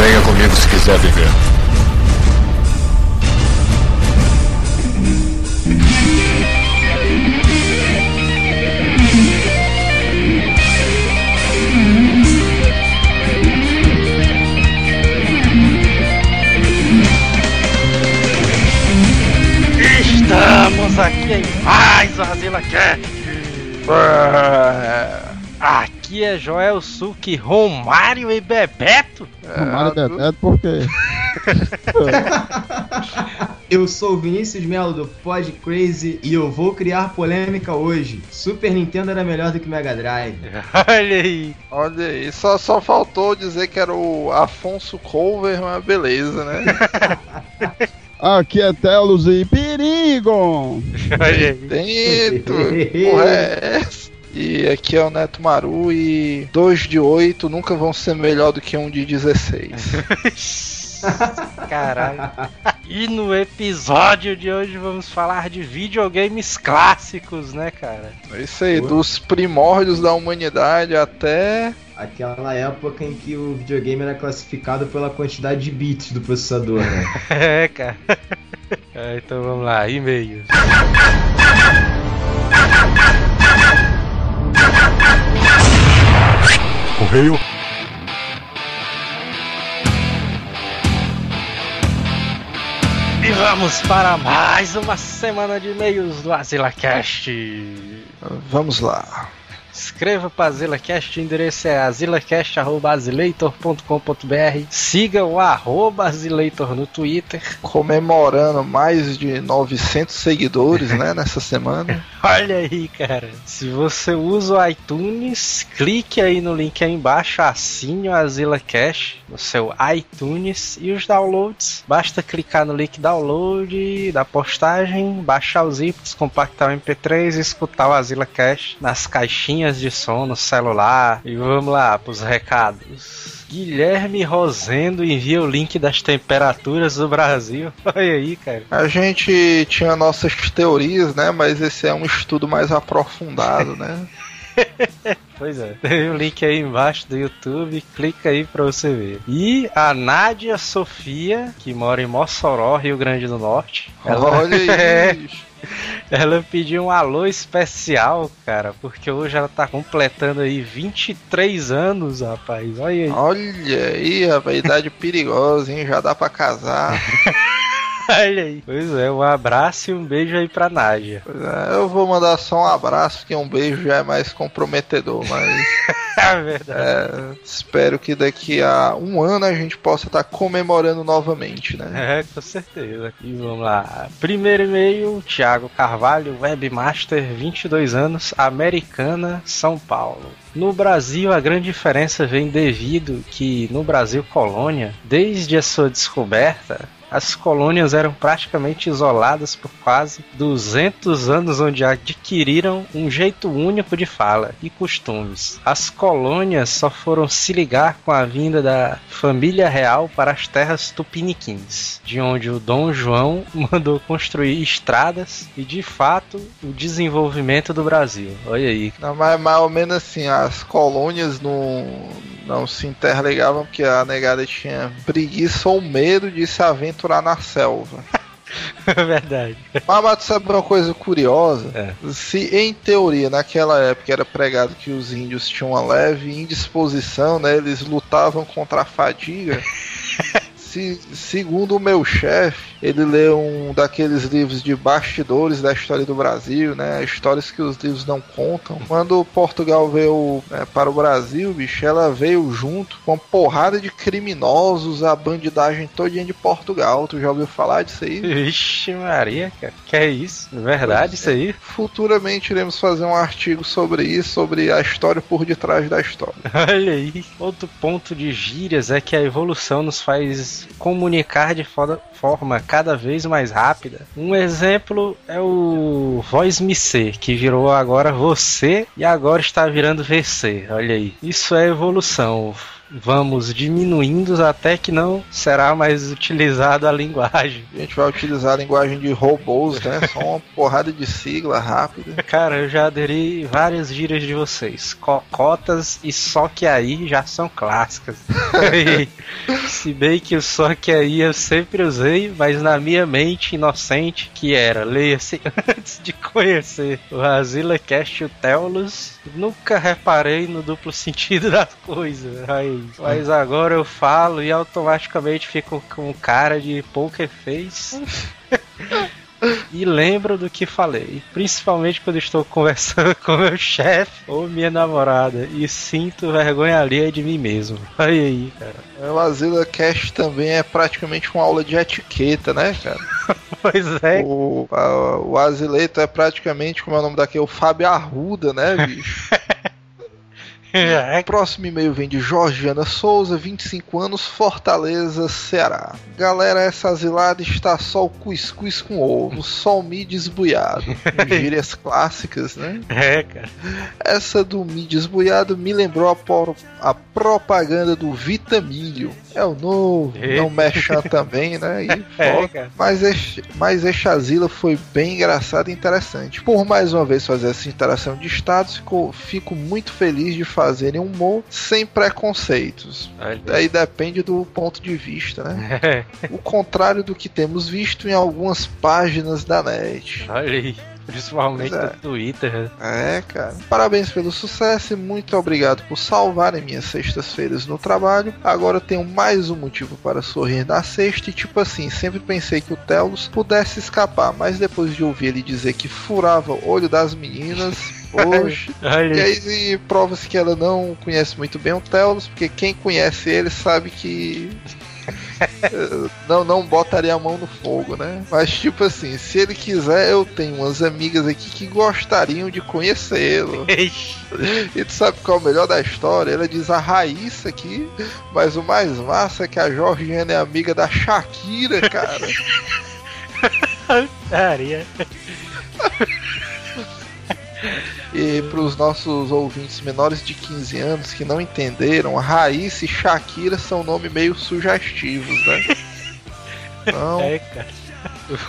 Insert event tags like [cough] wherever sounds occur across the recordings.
Venha comigo se quiser viver. Estamos aqui em mais Azila Cast. Aqui é Joel Suki, Romário e Bebeto. Romário e Bebeto, por quê? [laughs] Eu sou o Vinícius Melo do Pod Crazy e eu vou criar polêmica hoje. Super Nintendo era melhor do que Mega Drive. [laughs] Olha aí. Olha aí, só, só faltou dizer que era o Afonso Cover, mas beleza, né? [laughs] Aqui é Telos e Perigo! Olha aí. Dentro, porra é essa? E aqui é o Neto Maru e 2 de 8 nunca vão ser melhor do que um de 16. [laughs] Caralho. E no episódio de hoje vamos falar de videogames clássicos, né, cara? É isso aí, dos primórdios da humanidade até. Aquela época em que o videogame era classificado pela quantidade de bits do processador, né? [laughs] É, cara. [laughs] É, então vamos lá, e-mails. Correio. E vamos para mais uma semana de e-mails do AzilaCast. Vamos lá. Escreva para AzilaCast, o endereço é azilacast.azileitor.com.br. Siga o arroba Azileitor no Twitter. Comemorando mais de 900 seguidores, né, nessa semana. [laughs] Olha aí, cara. Se você usa o iTunes, clique aí no link aí embaixo, assine o AzilaCast no seu iTunes e os downloads. Basta clicar no link download da postagem, baixar os zips, compactar o MP3 e escutar o AzilaCast nas caixinhas de som no celular. E vamos lá pros recados. Guilherme Rosendo envia o link das temperaturas do Brasil. [laughs] Olha aí, cara. A gente tinha nossas teorias, né, mas esse é um estudo mais aprofundado, né? [laughs] Pois é, tem o link aí embaixo do YouTube, clica aí pra você ver. E a Nádia Sofia, que mora em Mossoró, Rio Grande do Norte. Olha aí. [laughs] [laughs] Ela pediu um alô especial, cara, porque hoje ela tá completando aí 23 anos, rapaz. Olha aí. Olha aí, rapaz, idade perigosa, hein? Já dá pra casar. [laughs] Olha aí. Pois é, um abraço e um beijo aí pra Nádia. Pois é, eu vou mandar só um abraço, que um beijo já é mais comprometedor, mas. [laughs] É verdade. é, espero que daqui a um ano a gente possa estar comemorando novamente, né? É, com certeza. E vamos lá. Primeiro e-mail, Thiago Carvalho, webmaster, 22 anos, Americana, São Paulo. No Brasil, a grande diferença vem devido que no Brasil colônia, desde a sua descoberta, as colônias eram praticamente isoladas por quase 200 anos, onde adquiriram um jeito único de fala e costumes. As colônias só foram se ligar com a vinda da família real para as terras tupiniquins, de onde o Dom João [laughs] mandou construir estradas e, de fato, o desenvolvimento do Brasil. Olha aí. Não, mas mais ou menos assim, as colônias não, não se interligavam porque a negada tinha preguiça ou medo de se aventurar na selva. [laughs] Verdade. Mas, mas sabe uma coisa curiosa? É. Se em teoria naquela época era pregado que os índios tinham uma leve indisposição, né? Eles lutavam contra a fadiga. [laughs] Se, segundo o meu chefe, ele leu um daqueles livros de bastidores da história do Brasil, né? Histórias que os livros não contam. Quando Portugal veio né, para o Brasil, bicho, ela veio junto com uma porrada de criminosos, a bandidagem todinha de Portugal. Tu já ouviu falar disso aí? Vixe Maria, cara. Que é isso? Verdade isso aí? Futuramente iremos fazer um artigo sobre isso, sobre a história por detrás da história. [laughs] Olha aí. Outro ponto de gírias é que a evolução nos faz comunicar de forma cada vez mais rápida. Um exemplo é o voz me que virou agora você e agora está virando VC. Olha aí. Isso é evolução. Vamos diminuindo até que não será mais utilizada a linguagem. A gente vai utilizar a linguagem de robôs, né? [laughs] Só uma porrada de sigla rápida. Cara, eu já aderi várias gírias de vocês. Cocotas e só que aí já são clássicas. [laughs] se bem que o só que aí eu sempre usei, mas na minha mente inocente, que era, leia-se [laughs] antes de conhecer o Razila Cast o nunca reparei no duplo sentido das coisas. Aí, mas agora eu falo e automaticamente fico com cara de poker face. [laughs] e lembro do que falei, principalmente quando estou conversando [laughs] com meu chefe ou minha namorada e sinto vergonha alheia de mim mesmo. Olha aí, cara. O Azila Cast também é praticamente uma aula de etiqueta, né, cara? [laughs] pois é. O, a, o Azileito é praticamente, como é o nome daqui, o Fábio Arruda, né, bicho? É. Próximo e-mail vem de Georgiana Souza, 25 anos, Fortaleza, Ceará. Galera, essa asilada está só o cuscuz com ovo, só o milho esbuiado. [laughs] Gírias clássicas, né? É, cara. Essa do milho esbuiado me lembrou a, por, a propaganda do Vitamilho. É o novo, É. não mexam também, né? E [laughs] É, cara. Mas este, mas este Asila foi bem engraçado e interessante. Por mais uma vez fazer essa interação de estados, fico, fico muito feliz de fazerem humor sem preconceitos. Olha. Daí depende do ponto de vista, né? [laughs] O contrário do que temos visto em algumas páginas da net. olha aí. Principalmente é. no Twitter. É, cara. Parabéns pelo sucesso e muito obrigado por salvarem minhas sextas-feiras no trabalho. Agora eu tenho mais um motivo para sorrir na sexta e, tipo assim, sempre pensei que o Telos pudesse escapar, mas depois de ouvir ele dizer que furava o olho das meninas, [laughs] [laughs] Olha E aí. prova-se que ela não conhece muito bem o Telos, porque quem conhece ele sabe que. eh, não, não botaria a mão no fogo, né? Mas tipo assim, se ele quiser, eu tenho umas amigas aqui que gostariam de conhecê-lo. [laughs] E tu sabe qual é o melhor da história? Ela diz a Raíssa aqui, mas o mais massa é que a Georgiana é amiga da Shakira, cara. [laughs] E para os nossos ouvintes menores de 15 anos que não entenderam, Raíssa e Shakira são nomes meio sugestivos, né? [laughs] Não, É, cara.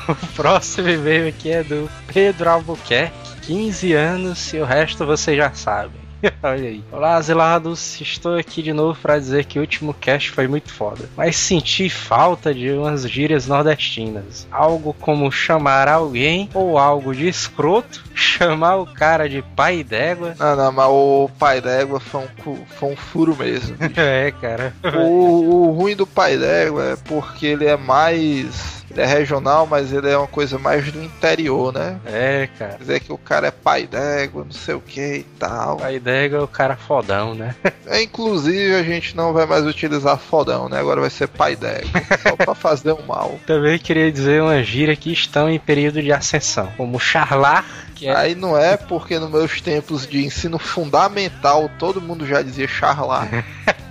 O próximo e-mail aqui é do Pedro Albuquerque, 15 anos e o resto você já sabe. [laughs] Olha aí. Olá, asilados. Estou aqui de novo para dizer que o último cast foi muito foda. Mas senti falta de umas gírias nordestinas. Algo como chamar alguém ou algo de escroto, [laughs] chamar o cara de pai d'égua. não, não, mas o pai d'égua foi um, foi um furo mesmo. [laughs] É, cara. O, o ruim do pai d'égua é porque ele é mais. Ele é regional, mas ele é uma coisa mais do interior, né? É, cara. Dizer que o cara é pai d'égua, não sei o que e tal. Pai d'égua é o cara fodão, né? É, inclusive, a gente não vai mais utilizar fodão, né? Agora vai ser pai d'égua. Só pra fazer um mal. [laughs] Também queria dizer uma gíria que estão em período de ascensão, como charlar, que é Aí não é porque nos meus tempos de ensino fundamental todo mundo já dizia charlar. [laughs]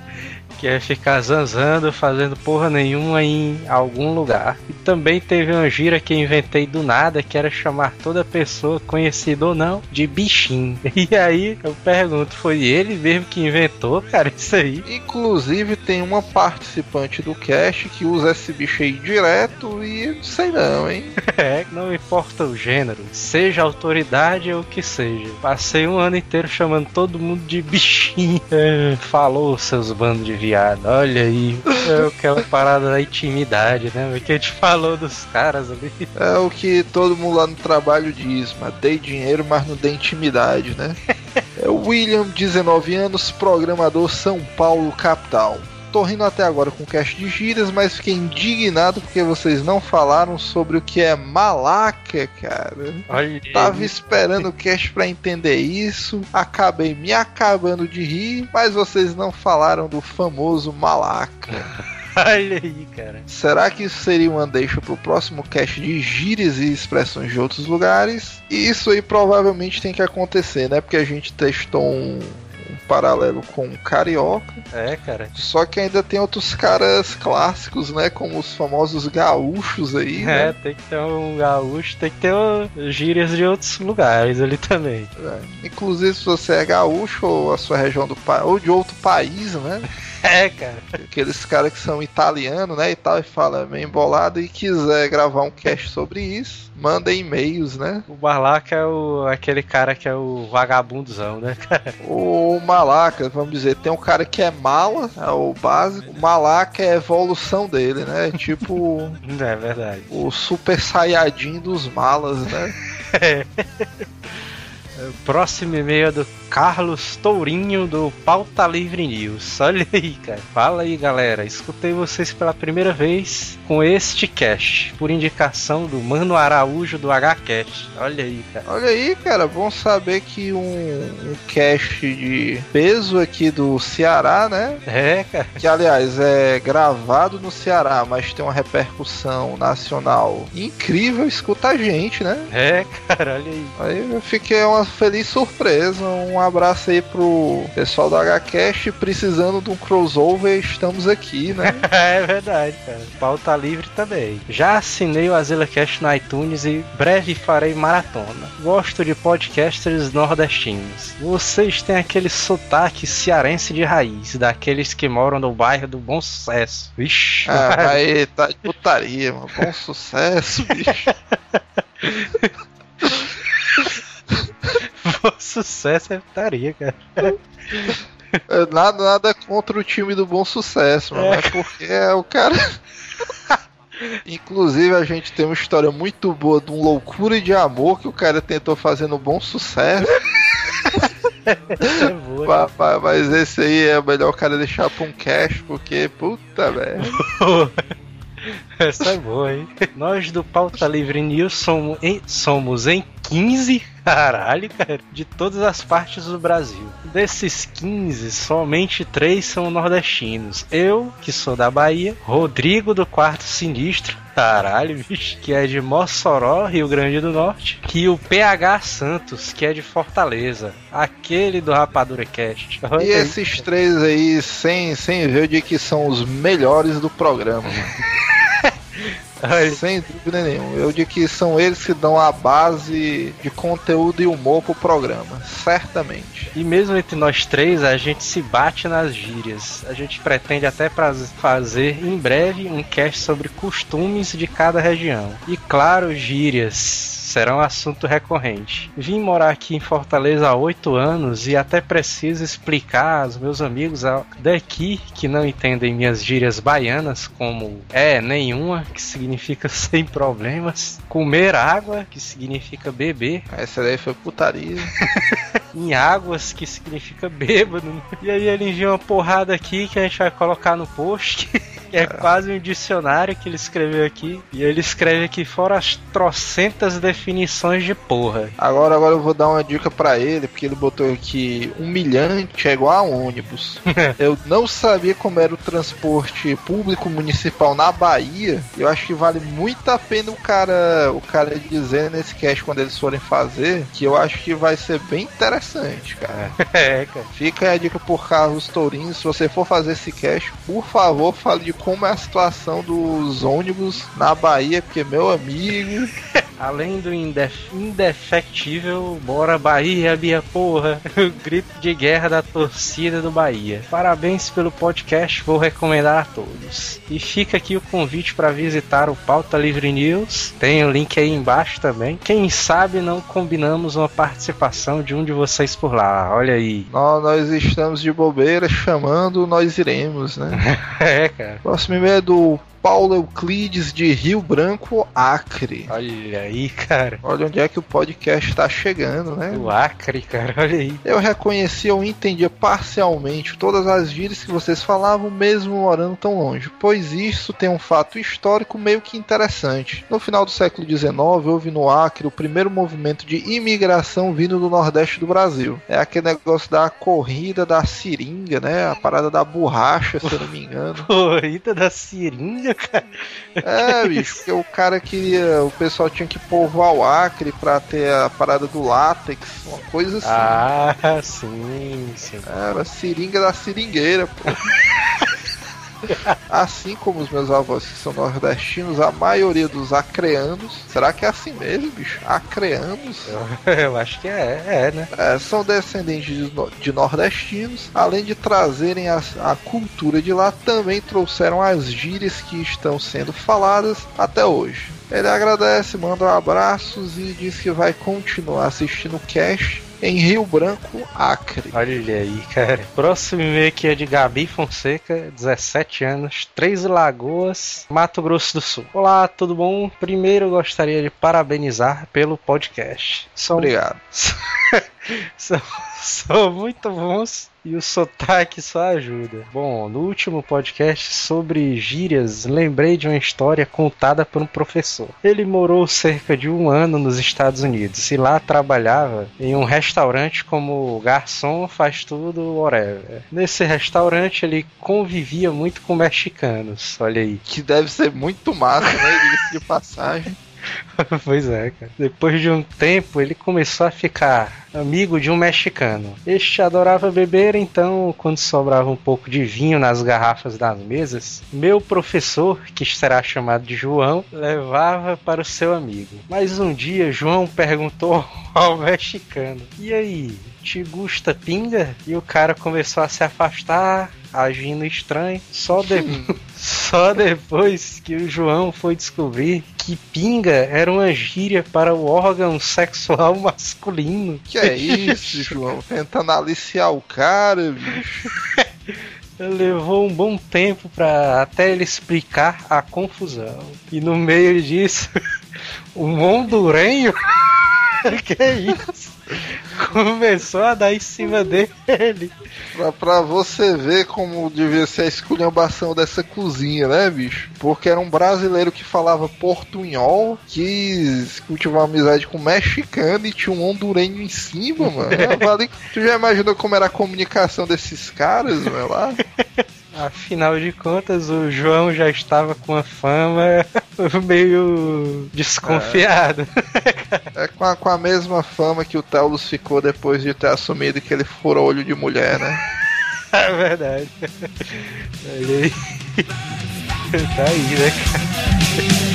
que é ficar zanzando, fazendo porra nenhuma em algum lugar. E também teve uma gira que eu inventei do nada, que era chamar toda pessoa, conhecida ou não, de bichinho. [laughs] E aí eu pergunto, foi ele mesmo que inventou, cara, isso aí? Inclusive tem uma participante do cast que usa esse bicho aí direto e não sei não, hein? [laughs] É, não importa o gênero, seja autoridade ou o que seja. Passei um ano inteiro chamando todo mundo de bichinho. É, [laughs] falou, seus bandos de viado. Olha aí, é aquela parada da intimidade, né? O que a gente falou dos caras ali. É o que todo mundo lá no trabalho diz, mas dei dinheiro, mas não dei intimidade, né? [laughs] É o William, 19 anos, programador São Paulo, capital. Tô rindo até agora com o cast de gírias, mas fiquei indignado porque vocês não falaram sobre o que é malaca, cara. Tava esperando o cast pra entender isso, acabei me acabando de rir, mas vocês não falaram do famoso malaca. [laughs] Olha aí, cara. Será que isso seria uma deixa pro próximo cast de gírias e expressões de outros lugares? E isso aí provavelmente tem que acontecer, né? Porque a gente testou um, um paralelo com o carioca, É, cara. só que ainda tem outros caras clássicos, né? Como os famosos gaúchos aí, É, né? tem que ter um gaúcho, tem que ter um, gírias de outros lugares ali também. É. Inclusive se você é gaúcho ou a sua região do país, ou de outro país, né? [laughs] [laughs] É, cara. Aqueles caras que são italianos, né, e tal, e fala meio embolado e quiser gravar um cast sobre isso, manda e-mails, né? O Barlaca é o, aquele cara que é o vagabundozão, né, cara? O Malaca, vamos dizer, tem um cara que é mala, é o básico. O Malaca é a evolução dele, né? Tipo [laughs] É verdade. o super saiyajin dos malas, né? O [laughs] próximo e-mail é do Carlos Tourinho do Pauta Livre News. [laughs] Olha aí, cara. Fala aí, galera. Escutei vocês pela primeira vez com este cast, por indicação do Mano Araújo do HCast. Olha aí, cara. Olha aí, cara, bom saber que um, um cast de peso aqui do Ceará, né? É, cara. Que aliás é gravado no Ceará, mas tem uma repercussão nacional incrível, escuta a gente, né? É, cara, olha aí. Aí eu fiquei uma feliz surpresa. Um abraço aí pro pessoal do HCast precisando de um crossover, estamos aqui, né? [laughs] É verdade, cara. Pauta livre também. Já assinei o AzilaCast no iTunes e breve farei maratona. Gosto de podcasters nordestinos. Vocês têm aquele sotaque cearense de raiz, daqueles que moram no bairro do Bom Sucesso. Vixe, Ah, [laughs] aí tá de putaria, mano. Bom sucesso, bicho. [laughs] bom sucesso é putaria, cara. É, Nada, nada contra o time do bom sucesso, mano. É. É porque é o cara. [laughs] Inclusive, a gente tem uma história muito boa de um loucura de amor que o cara tentou fazer no bom sucesso. É boa. Pa- pa- Mas esse aí é melhor o cara deixar pra um cash, porque, puta velho. [laughs] Essa é boa, hein? Nós do Pauta Livre News somos em, somos em 15, caralho, cara, de todas as partes do Brasil. Desses 15, somente 3 são nordestinos. Eu, que sou da Bahia, Rodrigo do Quarto Sinistro, caralho, bicho, que é de Mossoró, Rio Grande do Norte, e o PH Santos, que é de Fortaleza, aquele do Rapadura Cast. Olha E aí, esses três aí, sem, sem ver, digo que são os melhores do programa, mano. [laughs] Sem dúvida nenhuma. Eu digo que são eles que dão a base de conteúdo e humor pro programa. Certamente. E mesmo entre nós três, a gente se bate nas gírias. A gente pretende até fazer em breve um cast sobre costumes de cada região. E claro, gírias serão assunto recorrente. Vim morar aqui em Fortaleza há oito anos e até preciso explicar aos meus amigos daqui que não entendem minhas gírias baianas, como é nenhuma, que significa [laughs] sem problemas, comer água, que significa beber, Essa daí foi putaria. [laughs] em águas, que significa bêbado. E aí ele envia uma porrada aqui que a gente vai colocar no post. [laughs] É quase um dicionário que ele escreveu aqui. E ele escreve aqui fora as trocentas definições de porra. Agora, agora eu vou dar uma dica pra ele, porque ele botou aqui humilhante é igual a ônibus. [laughs] eu não sabia como era o transporte público municipal na Bahia. Eu acho que vale muito a pena o cara, o cara dizer nesse cast quando eles forem fazer, que eu acho que vai ser bem interessante, cara. [laughs] É, cara. Fica aí a dica por Carlos Tourinho, se você for fazer esse cast, por favor, fale de como é a situação dos ônibus na Bahia, porque meu amigo, Além do indef indefectível, bora Bahia, minha porra. [laughs] O grito de guerra da torcida do Bahia. Parabéns pelo podcast, vou recomendar a todos. E fica aqui o convite para visitar o Pauta Livre News. Tem o link aí embaixo também. Quem sabe não combinamos uma participação de um de vocês por lá. Olha aí. nós, nós estamos de bobeira chamando, nós iremos, né? [laughs] É, cara. Próximo e-mail é do Paulo Euclides de Rio Branco, Acre. Olha aí, cara. Olha onde é que o podcast está chegando, né? O Acre, cara. Olha aí. Eu reconhecia ou entendia parcialmente todas as gírias que vocês falavam, mesmo morando tão longe, pois isso tem um fato histórico meio que interessante. No final do século XIX, houve no Acre o primeiro movimento de imigração vindo do Nordeste do Brasil. É aquele negócio da corrida da seringa, né? A parada da borracha, se eu não me engano. [laughs] Corrida da seringa, cara. É, bicho, porque o cara queria. O pessoal tinha que povoar o Acre pra ter a parada do látex, uma coisa assim. Ah, sim, sim. Era seringa da seringueira, pô. [laughs] [laughs] Assim como os meus avós que são nordestinos, a maioria dos acreanos, será que é assim mesmo, bicho? Acreanos? Eu [laughs] acho que é, é, né? É, são descendentes de, de nordestinos, além de trazerem a, a cultura de lá, também trouxeram as gírias que estão sendo faladas até hoje. Ele agradece, manda abraços e diz que vai continuar assistindo o cast em Rio Branco, Acre. Olha aí, cara. Próximo e-mail aqui é de Gabi Fonseca, 17 anos, Três Lagoas, Mato Grosso do Sul. Olá, tudo bom? Primeiro gostaria de parabenizar pelo podcast. São, Obrigado. [laughs] [laughs] são, são muito bons e o sotaque só ajuda. Bom, no último podcast sobre gírias, lembrei de uma história contada por um professor. Ele morou cerca de um ano nos Estados Unidos e lá trabalhava em um restaurante como garçom, faz tudo, whatever. Nesse restaurante ele convivia muito com mexicanos, olha aí. Que deve ser muito massa, né? De passagem. [laughs] [laughs] pois é, cara. Depois de um tempo, ele começou a ficar amigo de um mexicano. Este adorava beber, então, quando sobrava um pouco de vinho nas garrafas das mesas, meu professor, que será chamado de João, levava para o seu amigo. Mas um dia, João perguntou [laughs] ao mexicano: E aí, te gusta pinga? E o cara começou a se afastar, agindo estranho. Só, de... [laughs] Só depois que o João foi descobrir que pinga era uma gíria para o órgão sexual [laughs] masculino. Que é isso, João? Tentando aliciar o cara, bicho. [laughs] Levou um bom tempo para até ele explicar a confusão. E no meio disso, o mondurenho, que é isso? Começou a dar em cima dele. Pra, pra você ver como devia ser a esculhambação dessa cozinha, né, bicho? Porque era um brasileiro que falava portunhol, que cultivava amizade com um mexicano e tinha um hondurenho em cima, mano. [laughs] Vale- Tu já imaginou como era a comunicação desses caras, mano, lá? Afinal de contas, o João já estava com a fama [laughs] meio desconfiado. É com a, com a mesma fama que o Telos ficou depois de ter assumido que ele furou olho de mulher, né? [laughs] É verdade. Olha aí. [laughs] Tá aí, né, cara?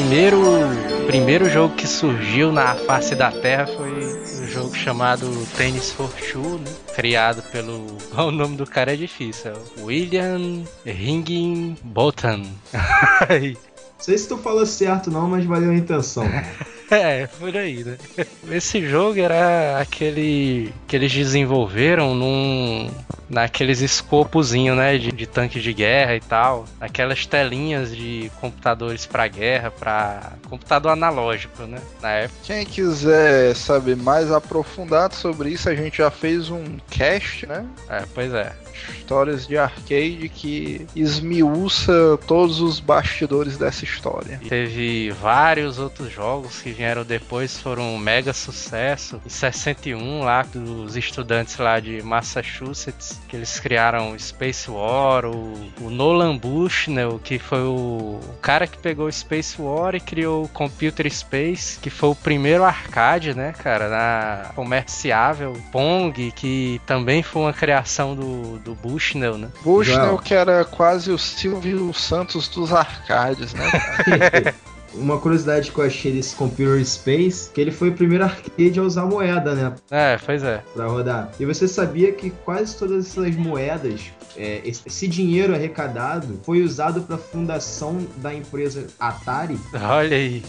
Primeiro, primeiro jogo que surgiu na face da Terra foi um jogo chamado Tennis for Two, né? criado pelo. [laughs] O nome do cara é difícil, é William Higginbotham. [laughs] Aí. Não sei se tu falou certo não, mas valeu a intenção. [laughs] É, por aí, né? Esse jogo era aquele que eles desenvolveram num naqueles escopozinhos, né, de, de tanque de guerra e tal, aquelas telinhas de computadores pra guerra, pra computador analógico, né, na época. Quem quiser saber mais aprofundado sobre isso, a gente já fez um cast, né? É, pois é. Histórias de arcade que esmiuça todos os bastidores dessa história. E teve vários outros jogos que vieram depois, foram um mega sucesso. Em 61, lá, dos estudantes lá de Massachusetts, que eles criaram Space War, o, o Nolan Bushnell, que foi o, cara que pegou Space War e criou o Computer Space, que foi o primeiro arcade, né, cara, na comerciável. Pong, que também foi uma criação do, do Bushnell, né? Bushnell, que era quase o Silvio Santos dos arcades, né? [laughs] Uma curiosidade que eu achei desse Computer Space, que ele foi o primeiro arcade a usar moeda, né? É, pois é. Pra rodar. E você sabia que quase todas essas moedas, é, esse, esse dinheiro arrecadado, foi usado pra fundação da empresa Atari? Olha aí.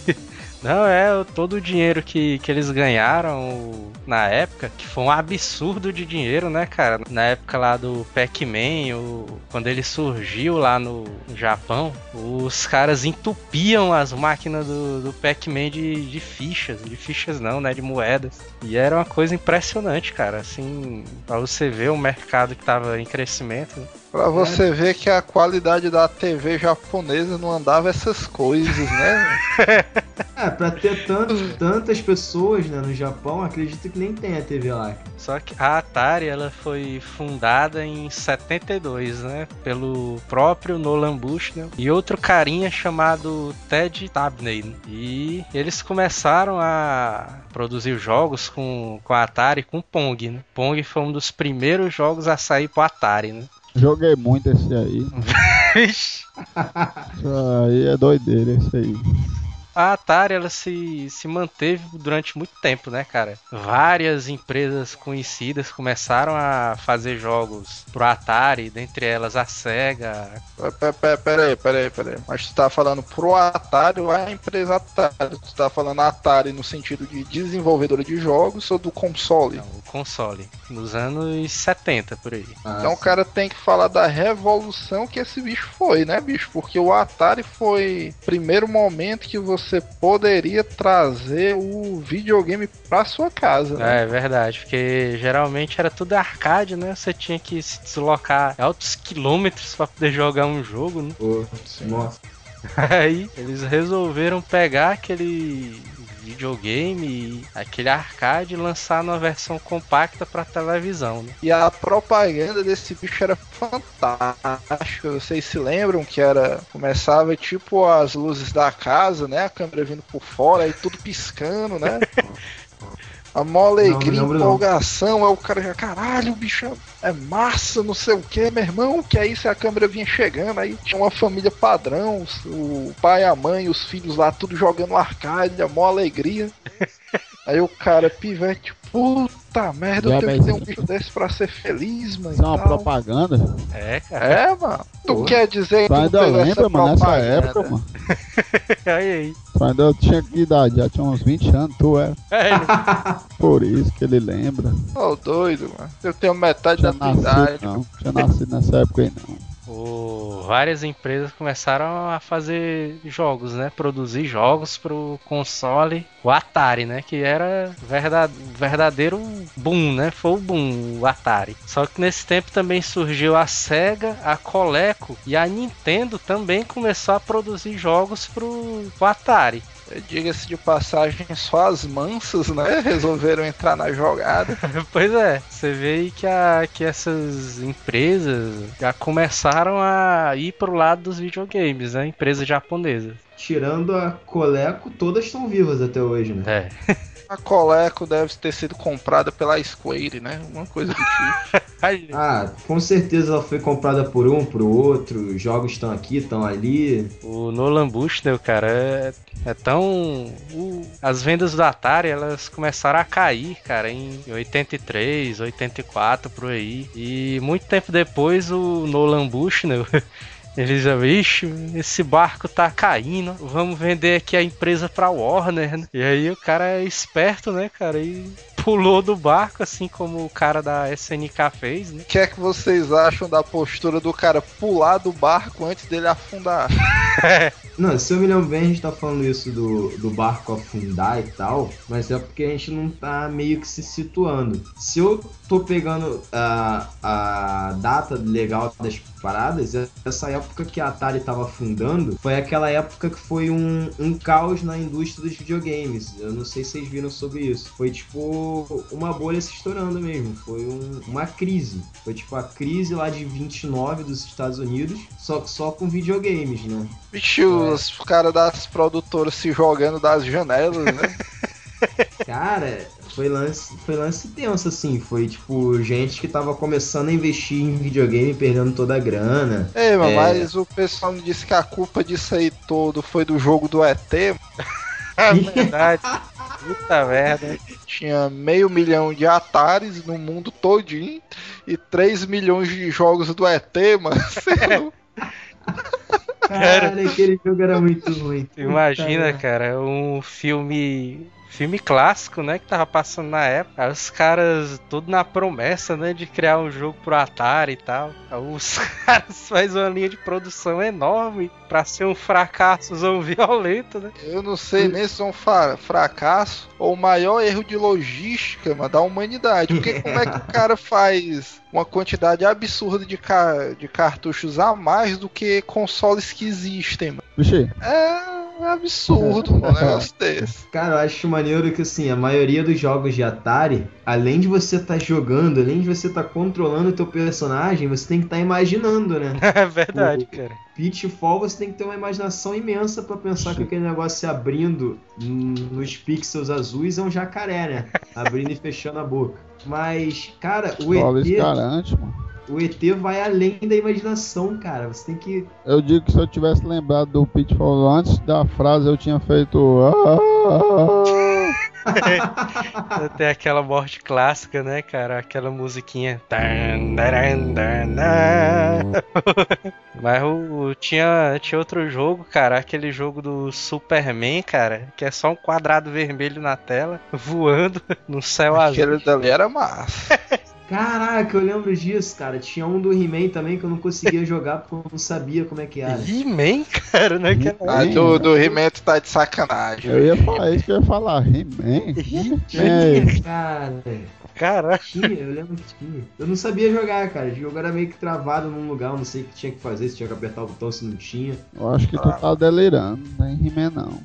Não, é todo o dinheiro que, que eles ganharam na época, que foi um absurdo de dinheiro, né, cara? Na época lá do Pac-Man, quando ele surgiu lá no Japão, os caras entupiam as máquinas do, do Pac-Man de, de fichas. De fichas não, né? De moedas. E era uma coisa impressionante, cara. Assim, pra você ver o mercado que tava em crescimento. né? Pra você ver que a qualidade da TV japonesa não andava essas coisas, né? [laughs] É, pra ter tanto, tantas pessoas né, no Japão, acredito que nem tem a TV lá. Só que a Atari ela foi fundada em 72, né? Pelo próprio Nolan Bushnell e outro carinha chamado Ted Tabney. né? E eles começaram a produzir jogos com, com a Atari com Pong, né? Pong foi um dos primeiros jogos a sair pro Atari, né? Joguei muito esse aí. [laughs] Vixe. Aí é doideira, esse aí. A Atari ela se, se manteve durante muito tempo, né, cara? Várias empresas conhecidas começaram a fazer jogos pro Atari, dentre elas a Sega. Pe- pe- Peraí, peraí, peraí. Mas tu tá falando pro Atari ou a empresa Atari? Tu tá falando Atari no sentido de desenvolvedora de jogos ou do console? Não, o console, nos anos 70 por aí. Ah, Então o cara tem que falar da revolução que esse bicho foi, né, bicho? Porque o Atari foi o primeiro momento que você poderia trazer o videogame pra sua casa, né? É verdade, porque geralmente era tudo arcade, né? Você tinha que se deslocar altos quilômetros pra poder jogar um jogo, né? Pô, nossa. Aí eles resolveram pegar aquele videogame, e aquele arcade lançar numa versão compacta pra televisão, né? E a propaganda desse bicho era fantástica. Vocês se lembram que era. Começava tipo as luzes da casa, né? A câmera vindo por fora e tudo piscando, né? [laughs] A mó alegria, Não, não. empolgação, aí o cara já, caralho, o bicho é massa, não sei o que, meu irmão, que aí se a câmera vinha chegando, aí tinha uma família padrão, o pai, a mãe, os filhos lá, tudo jogando arcade, a mó alegria. [laughs] Aí o cara, pivete, puta merda, eu Já, tenho que ter um bicho desse pra ser feliz, mano. Isso é uma tal. propaganda. É, cara. É, mano. Tu Pô. quer dizer que Tu ainda lembra, mano, nessa época, mano. [laughs] Olha aí. Tu ainda tinha que idade, já tinha uns 20 anos, tu era. É, [laughs] Por isso que ele lembra. Ô, doido, mano. Eu tenho metade Tinha da tua idade. não. Tinha nascido nessa época aí, não. O- várias empresas começaram a fazer jogos, né? Produzir jogos pro console, o Atari, né? Que era verda- verdadeiro boom, né? Foi o boom, o Atari. Só que nesse tempo também surgiu a Sega, a Coleco e a Nintendo também começou a produzir jogos pro, pro Atari. Diga-se de passagem, só as mansas, né? [laughs] Resolveram entrar na jogada. [laughs] Pois é, você vê aí que, a, que essas empresas já começaram a ir pro lado dos videogames, né? Empresas japonesas. Tirando a Coleco, todas estão vivas até hoje, né? É. [laughs] A Coleco deve ter sido comprada pela Square, né? Uma coisa do tipo. [laughs] Ah, com certeza ela foi comprada por um, por outro. Os jogos estão aqui, estão ali. O Nolan Bushnell, cara, é, é tão. o- as vendas do Atari elas começaram a cair, cara, em 83, 84 por aí. E muito tempo depois o Nolan Bushnell. [laughs] Ele já, vixe, esse barco tá caindo, vamos vender aqui a empresa pra Warner, né? E aí o cara é esperto, né, cara? E pulou do barco, assim como o cara da SNK fez, né? O que é que vocês acham da postura do cara pular do barco antes dele afundar? Não, se eu me lembro bem, a gente tá falando isso do, do barco afundar e tal, mas é porque a gente não tá meio que se situando. Se eu tô pegando a, a data legal das paradas, essa época que a Atari tava afundando foi aquela época que foi um, um caos na indústria dos videogames. Eu não sei se vocês viram sobre isso. Foi tipo uma bolha se estourando mesmo. Foi um- uma crise. Foi tipo a crise lá de 29 dos Estados Unidos, só só com videogames, né? Vixe, os caras das produtoras se jogando das janelas, né? [laughs] [laughs] Cara, foi lance, foi lance tenso, assim. Foi tipo gente que tava começando a investir em videogame perdendo toda a grana. Ei, mano, É. mas o pessoal me disse que a culpa disso aí todo foi do jogo do ET. [laughs] É verdade. Puta merda. Tinha meio milhão de Ataris no mundo todinho e 3 milhões de jogos do ET, mano. Não- Cara, aquele jogo era muito ruim. Imagina, cara, um filme. Filme clássico, né? Que tava passando na época. Aí os caras, tudo na promessa, né? De criar um jogo pro Atari e tal. Aí os [laughs] caras fazem uma linha de produção enorme pra ser um fracassozão violento, né? Eu não sei nem se é um fracasso ou o maior erro de logística mano, da humanidade. Porque como é que o cara faz uma quantidade absurda de, ca- de cartuchos a mais do que consoles que existem, mano? Vixe, É É absurdo, mano, um [laughs] negócio desse. Cara, eu acho maneiro que assim, a maioria dos jogos de Atari, além de você estar jogando, além de você estar controlando o teu personagem, você tem que estar imaginando, né? [laughs] É verdade, cara. Pitfall você tem que ter uma imaginação imensa pra pensar que aquele negócio se abrindo nos pixels azuis é um jacaré, né? [laughs] Abrindo e fechando a boca. Mas, cara, o isso ET, garante, mano. O ET vai além da imaginação, cara. Você tem que. Eu digo que se eu tivesse lembrado do Pitfall antes da frase, eu tinha feito. "Ah, [laughs] Tem aquela morte clássica, né, cara? Aquela musiquinha. [laughs] Mas o, o- tinha, tinha outro jogo, cara. Aquele jogo do Superman, cara. Que é só um quadrado vermelho na tela, voando no céu azul. Aquele dali era massa. [laughs] Caraca, eu lembro disso, cara. Tinha um do He-Man também que eu não conseguia [laughs] jogar porque eu não sabia como é que era. He-Man, cara, né? Que Ah, do, do He-Man tu tá de sacanagem. Eu ia falar isso que eu ia falar. He-Man? He-Man, É, Cara, Caraca. tinha, eu lembro que tinha. Eu não sabia jogar, cara. O jogo era meio que travado num lugar, eu não sei o que tinha que fazer, se tinha que apertar o botão, se não tinha. eu acho que tu tá delirando. Não tem He-Man, não.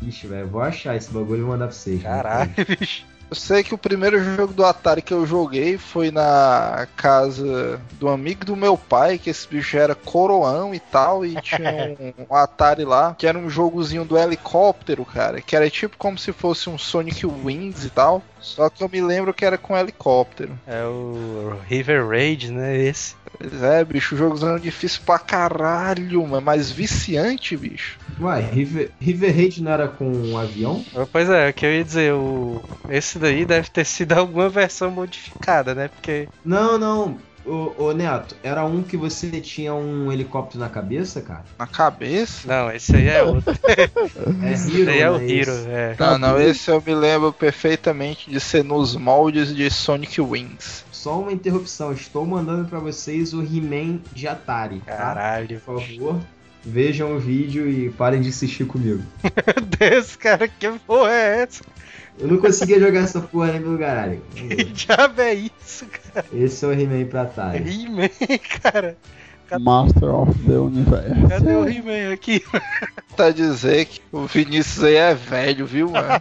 Ixi, velho, vou achar esse bagulho e mandar pra vocês. né? Caralho, bicho. Eu sei que o primeiro jogo do Atari que eu joguei foi na casa do amigo do meu pai, que esse bicho era coroão e tal, e tinha [laughs] um, um Atari lá, que era um jogozinho do helicóptero, cara, que era tipo como se fosse um Sonic Wings e tal, só que eu me lembro que era com helicóptero. É o River Raid, né? Esse. Pois é, bicho, o jogozão difícil pra caralho, mano, mas viciante, bicho. Uai, River, River Raid não era com um avião? Pois é, o que eu ia dizer, o... esse daí deve ter sido [laughs] alguma versão modificada, né? Porque. Não, não. Ô, ô, Neto, era um que você tinha um helicóptero na cabeça, cara? Na cabeça? Não, esse aí é outro. [laughs] É Esse Hero, aí é o né, Hero, é. Não, não, esse eu me lembro perfeitamente de ser nos moldes de Sonic Wings. Só uma interrupção, estou mandando pra vocês o He-Man de Atari, tá? Caralho. Por favor, vejam o vídeo e parem de assistir comigo. [laughs] Meu Deus, cara, que porra é essa? Eu não conseguia jogar essa porra nem pelo caralho. [laughs] Que diabo é isso, cara? Esse é o He-Man pra Atari. He-Man, [laughs] cara. Master of the Universe. Cadê o He-Man aqui? Tá dizer que o Vinícius aí é velho, viu, mano?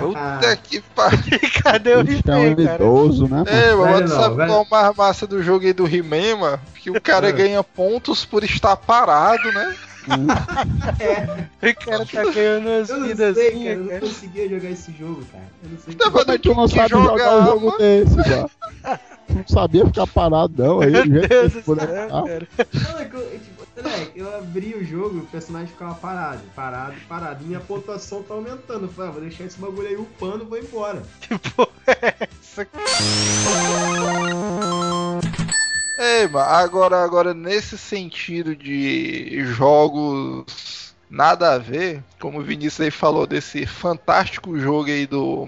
Puta [laughs] que pariu. [laughs] Cadê o é um He-Man, cara? idoso, né? mano? É, mas Velho tu sabe velho. qual é mais massa do jogo aí do He-Man, mano? Que o cara É. ganha pontos por estar parado, né? [laughs] O cara tá ganhando as Eu não vidas sei, cara, eu assim, não cara. conseguia jogar esse jogo, cara. Eu não sei Tá é que tu não que sabe jogar jogar, um jogo mano. desse, mano? Tu não sabia ficar parado, não. Aí, Meu Deus do céu, ficar. cara. Não, é que eu, é tipo, moleque, eu abri o jogo e o personagem ficava parado, parado, parado. E minha pontuação tá aumentando. Eu falei, ah, vou deixar esse bagulho aí upando e vou embora. [laughs] Que porra é essa? Ei, mano, agora, agora nesse sentido de jogos nada a ver, como o Vinícius aí falou desse fantástico jogo aí do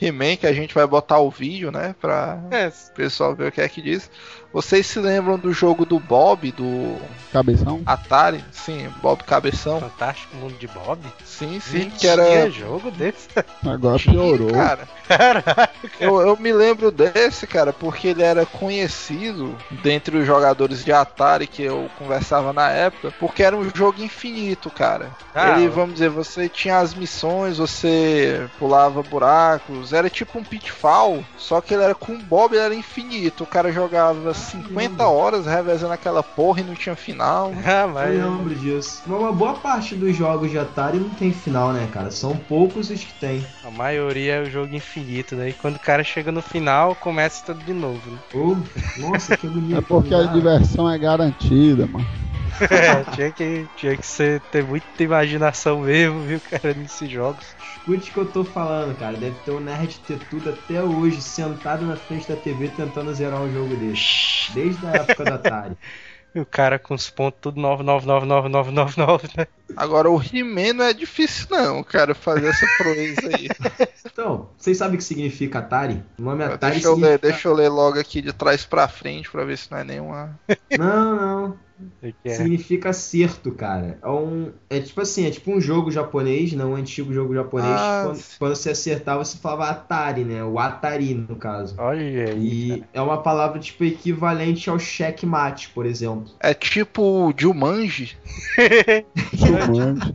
He-Man, que a gente vai botar o vídeo, né, pra É, o pessoal ver o que é que diz. Vocês se lembram do jogo do Bob, do Cabeção? Atari? Sim, Bob Cabeção. Fantástico Mundo de Bob? Sim, sim, Sim, que era... Jogo desse? Agora piorou. Cara, Caralho. eu, eu me lembro desse, cara, porque ele era conhecido dentre os jogadores de Atari que eu conversava na época, porque era um jogo infinito, cara. Ah, ele, vamos dizer, você tinha as missões, você pulava buracos, era tipo um pitfall, só que ele era com o Bob, ele era infinito. O cara jogava 50 horas revezando aquela porra e não tinha final. [laughs] Ah, Eu mas. lembro disso. Mas uma boa parte dos jogos de Atari não tem final, né, cara? São poucos os que tem. A maioria é o jogo infinito, né? E quando o cara chega no final, começa tudo de novo, né? Oh, nossa, que bonito. É porque a Ah, diversão é garantida, mano. [laughs] É, tinha que, tinha que ser, ter muita imaginação mesmo, viu, cara, nesses jogos. Escute o que eu tô falando, cara. Deve ter um nerd ter tudo até hoje, sentado na frente da TV tentando zerar um jogo desse. Desde a época da Atari. E [laughs] o cara com os pontos tudo 9999999, né? Agora o He-Man não é difícil não, cara, fazer essa proeza aí. [laughs] Então, vocês sabem o que significa Atari? O nome Atari deixa, eu ler, significa... deixa eu ler logo aqui de trás pra frente pra ver se não é nenhuma. Não, não. Que é? significa acerto, cara. É um. É tipo assim, é tipo um jogo japonês, não um antigo jogo japonês. Ah, quando, quando você acertava, você falava Atari, né? O Atari, no caso. Olha aí. E é uma palavra tipo equivalente ao checkmate, por exemplo. É tipo Jumanji. [laughs] Jumanji.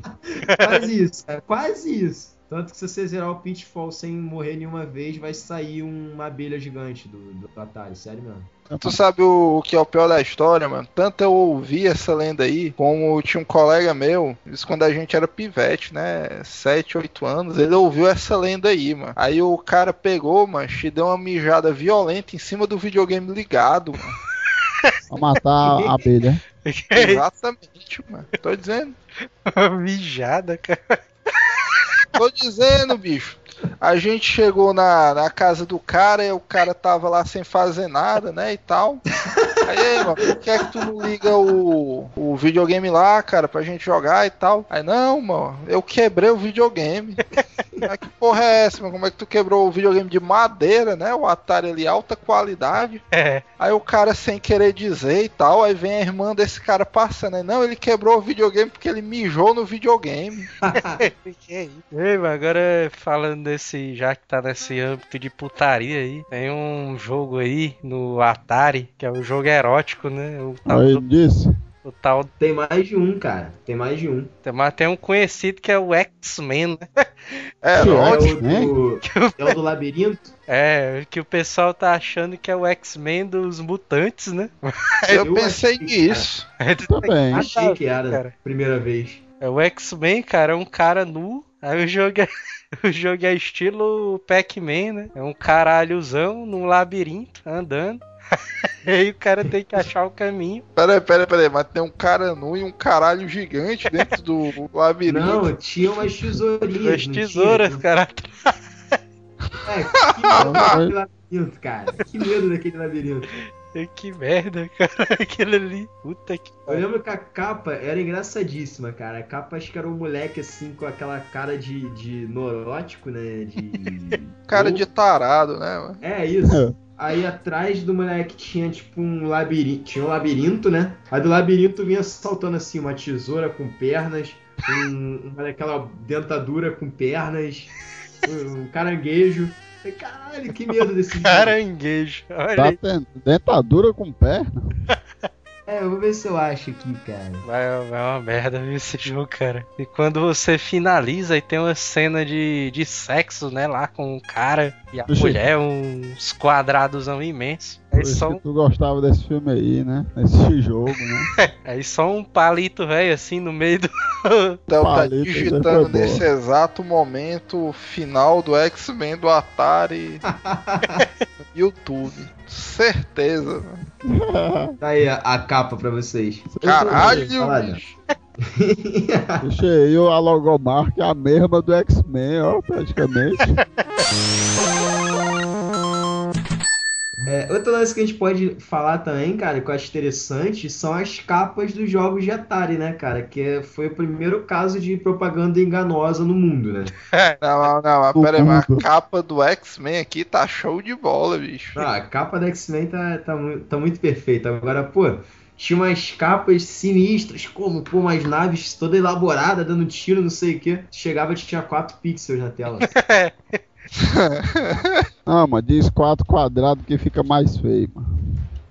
Quase isso, é quase isso. Tanto que se você zerar o Pitfall sem morrer nenhuma vez, vai sair uma abelha gigante do, do Atari, sério mesmo. Tu sabe o, o que é o pior da história, mano? Tanto eu ouvi essa lenda aí, como tinha um colega meu, isso quando a gente era pivete, né? 7, 8 anos, ele ouviu essa lenda aí, mano. Aí o cara pegou, mano, e deu uma mijada violenta em cima do videogame ligado, mano. Pra matar a abelha. [laughs] [laughs] Exatamente, mano. Tô dizendo. Mijada, cara. Tô dizendo, bicho. A gente chegou na, na casa do cara e o cara tava lá sem fazer nada, né? E tal. Aí, mano, por que é que tu não liga o, o videogame lá, cara, pra gente jogar e tal? Aí, não, mano, eu quebrei o videogame. [laughs] Mas que porra é essa, mano? Como é que tu quebrou o videogame de madeira, né? O Atari ali, alta qualidade. É. Aí o cara sem querer dizer e tal, aí vem a irmã desse cara passando. Aí, não, ele quebrou o videogame porque ele mijou no videogame. [laughs] [laughs] Ei, mas agora falando desse, já que tá nesse âmbito de putaria aí, tem um jogo aí no Atari, que é o jogo erótico, né? O tal, Aí do, disse. o tal Tem mais de um, cara. Tem mais de um. mas tem um conhecido que é o X-Men, né? [laughs] É, Que É lógico. o do, é o do labirinto? [laughs] É, que o pessoal tá achando que é o X-Men dos mutantes, né? Eu Eu pensei achei, nisso. [laughs] Também. Achei que era, Cara. primeira vez. É o X-Men, cara, é um cara nu. Aí o jogo é, o jogo é estilo Pac-Man, né? É um caralhozão num labirinto andando. Aí [laughs] o cara tem que achar o caminho. Pera aí, pera aí, pera aí, mas tem um cara nu e um caralho gigante dentro do labirinto. Não, tinha umas tesourinhas. As tesouras, tinha? cara. É, que medo daquele labirinto, cara. Que medo daquele labirinto. [laughs] Que merda, cara. [laughs] Aquele ali. Puta que Eu lembro que a capa era engraçadíssima, cara. A capa acho que era um moleque assim com aquela cara de, de neurótico, né? De. Cara de tarado, né, mano? É isso. Aí atrás do moleque tinha tipo um labirinto. Tinha um labirinto, né? Aí do labirinto vinha saltando assim uma tesoura com pernas, um, uma daquela dentadura com pernas, um caranguejo. Falei, Caralho, que medo desse [laughs] caranguejo. Olha Tá dentadura com perna. [laughs] É, eu vou ver se eu acho aqui, cara. Vai, vai uma merda viu, [laughs] esse jogo, cara. E quando você finaliza e tem uma cena de, de sexo, né, lá com o cara e a Oxi. mulher, uns quadrados imensos. Por Aí só, que um, tu gostava desse filme aí, né? Esse jogo, né? [laughs] aí só um palito velho assim no meio do. [laughs] Então tá Palito, digitando foi boa. nesse exato momento o final do X-Men do Atari YouTube. Certeza? [laughs] Tá aí a, a capa pra vocês. Caralho, bicho. Deixa [laughs] aí a logomarca é a mesma do X-Men, ó, praticamente. [laughs] É, outro lance que a gente pode falar também, cara, que eu acho interessante, são as capas dos jogos de Atari, né, cara? Que é- foi o primeiro caso de propaganda enganosa no mundo, né? [laughs] Não, não, não, mas Do pera aí, mas a mundo. capa do X-Men aqui tá show de bola, bicho. Ah, a capa da X-Men tá, tá, tá muito perfeita. Agora, pô, tinha umas capas sinistras, como, pô, umas naves toda elaborada, dando tiro, não sei o quê. Chegava e tinha 4 pixels na tela. [laughs] Não, mas diz quatro quadrados que fica mais feio, mano.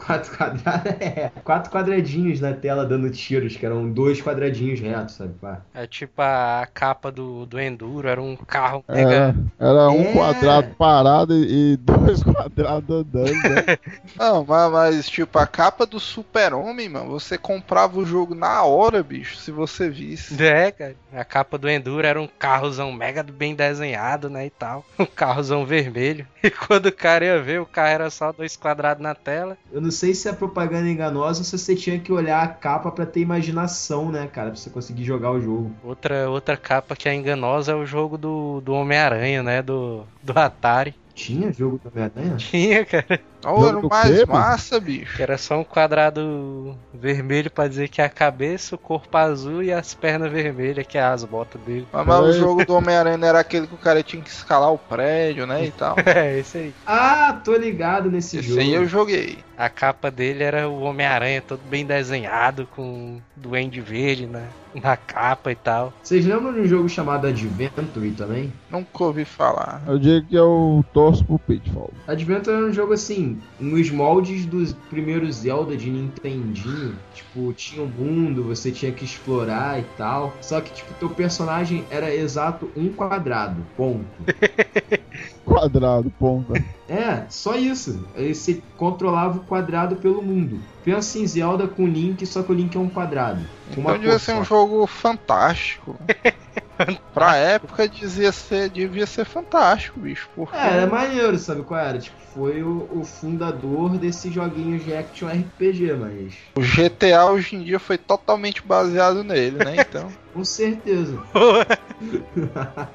Quatro quadrados, [laughs] é. Quatro quadradinhos na tela dando tiros, que eram dois quadradinhos retos, sabe? Pá. É tipo a capa do, do Enduro, era um carro Era, mega. era um É. quadrado parado e e dois [laughs] quadrados andando, né? Não, mas, mas, tipo, a capa do Super-Homem, mano, você comprava o jogo na hora, bicho, se você visse. É, cara. A capa do Enduro era um carrozão mega bem desenhado, né? E tal. [laughs] Um carrozão vermelho. [laughs] E quando o cara ia ver, o carro era só dois quadrados na tela. Eu não sei se é propaganda enganosa ou se você tinha que olhar a capa pra ter imaginação, né, cara? Pra você conseguir jogar o jogo. Outra, outra capa que é enganosa é o jogo do, do Homem-Aranha, né? Do, do Atari. Tinha jogo do Homem-Aranha? Tinha, cara. Olha, Jogo do mais quê, mano? massa, bicho. Que era só um quadrado vermelho pra dizer que é a cabeça, o corpo azul e as pernas vermelhas, que é as botas dele. Mas, mas o Oi. jogo do Homem-Aranha era aquele que o cara tinha que escalar o prédio, né? E tal. [laughs] É, esse aí. Ah, tô ligado nesse Esse jogo. aí eu joguei. A capa dele era o Homem-Aranha todo bem desenhado, com duende verde na, na capa e tal. Vocês lembram de um jogo chamado Adventure também? Nunca ouvi falar. Eu digo que eu torço pro Pitfall. Adventure era um jogo assim, nos moldes dos primeiros Zelda de Nintendinho. Tipo, tinha um mundo, você tinha que explorar e tal. Só que, tipo, teu personagem era exato um quadrado. Ponto. [laughs] Quadrado, ponta. É, só isso. Aí você controlava o quadrado pelo mundo. Pensa em Zelda com Link, só que o Link é um quadrado. Então devia ser um jogo fantástico. [laughs] [laughs] pra época dizia ser, devia ser fantástico, bicho. Porque É, era maneiro, sabe qual era? Tipo, foi o, o fundador desses joguinhos de action RPG, mas. o GTA hoje em dia foi totalmente baseado nele, né? Então. [laughs] Com certeza. [laughs]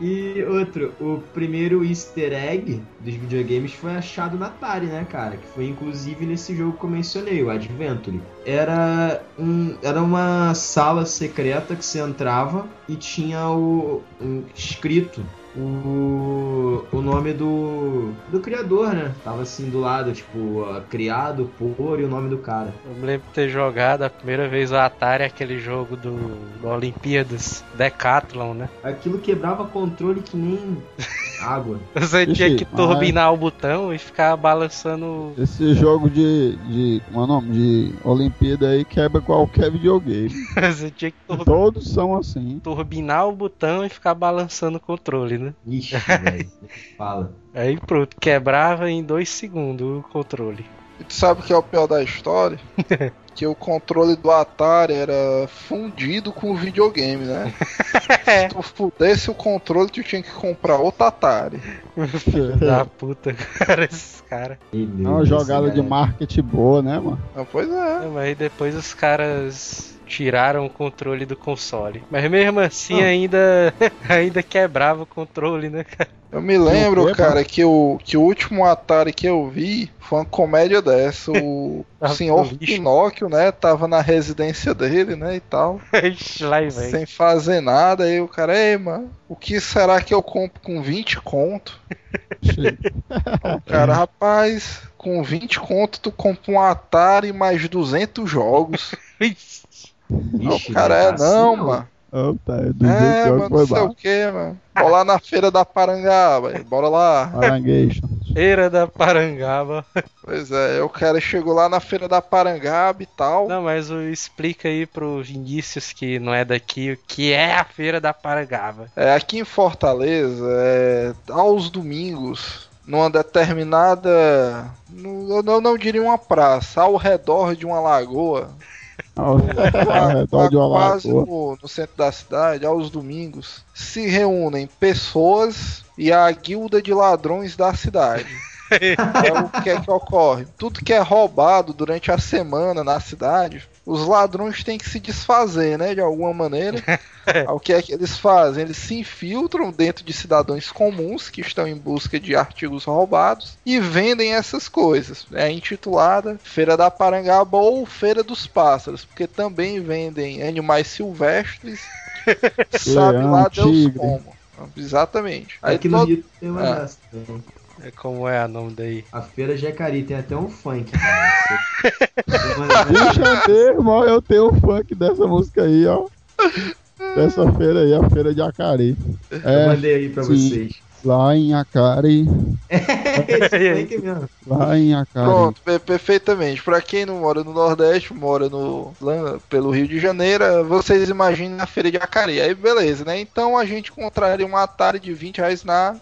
e outro, o primeiro easter egg dos videogames foi achado na Atari, né, cara? Que foi inclusive nesse jogo que eu mencionei, o Adventure. Era, um, era uma sala secreta que você entrava e tinha o um, escrito o, o nome do, do criador, né? Tava assim do lado, tipo, criado por e o nome do cara. Eu me lembro de ter jogado a primeira vez o Atari, aquele jogo do, do Olimpíadas, Decathlon, né? Aquilo quebrava controle que nem água. Você Ixi, tinha que mas- turbinar o botão e ficar balançando. Esse jogo de. de. Como é o nome? De Olimpíada aí quebra qualquer videogame. [laughs] Você tinha que tur- Todos são assim. turbinar o botão e ficar balançando o controle, né? Ixi, [laughs] velho. Fala. Aí pronto, quebrava em dois segundos o controle. E tu sabe o que é o pior da história? [laughs] que o controle do Atari era fundido com o videogame, né? [laughs] Se tu fudesse o controle, tu tinha que comprar outro Atari. Filho da puta, [laughs] cara, esses caras. É uma jogada esse de cara- marketing boa, né, mano? Ah, pois é. Mas aí depois os caras tiraram o controle do console. Mas mesmo assim Ah. ainda [laughs] ainda quebrava o controle, né, cara? Eu me lembro, cara, que o, que o último Atari que eu vi foi uma comédia dessa. O [laughs] senhor. Pinóquio, né, tava na residência dele, né, e tal. [laughs] Ixi, Lá e vem. Sem fazer nada, aí o cara, ei, mano, o que será que eu compro com 20 conto? O cara, rapaz, com 20 conto tu compra um Atari mais 200 jogos. Ixi, o cara, é assim não, mano. Oh, tá, é do É, jeito mano, que não sei o que, mano. Bora lá na feira da Parangaba, bora lá. Aranguation. Feira da Parangaba. Pois é, o cara chegou lá na feira da Parangaba e tal. Não, mas o- explica aí pro Vinícius que não é daqui o que é a Feira da Parangaba. É, aqui em Fortaleza, é, aos domingos, numa determinada. Eu não, não diria uma praça, ao redor de uma lagoa, De uma quase no, no centro da cidade, aos domingos, se reúnem pessoas e a guilda de ladrões da cidade. [laughs] É o que é que ocorre? Tudo que é roubado durante a semana na cidade, os ladrões têm que se desfazer, né? De alguma maneira. [laughs] O que é que eles fazem? Eles se infiltram dentro de cidadãos comuns que estão em busca de artigos roubados e vendem essas coisas. É intitulada Feira da Parangaba ou Feira dos Pássaros, porque também vendem animais silvestres. [laughs] sabe Leão, lá Deus tigre. como. Exatamente. Aí Aqui no todo- Rio tem uma É. também. É como é a nome daí? A Feira Jacari tem até um funk. uma- Bicha mesmo, eu tenho um funk dessa música aí, ó. Dessa feira aí, a feira de Acari. [laughs] Eu É, mandei aí pra sim. vocês. lá em Acari, [laughs] Esse mesmo. lá em Acari. Pronto, per- perfeitamente. Pra quem não mora no Nordeste, mora no lá pelo Rio de Janeiro, vocês imaginem a feira de Acari. Aí beleza, né? Então a gente encontraria um Atari de 20 reais na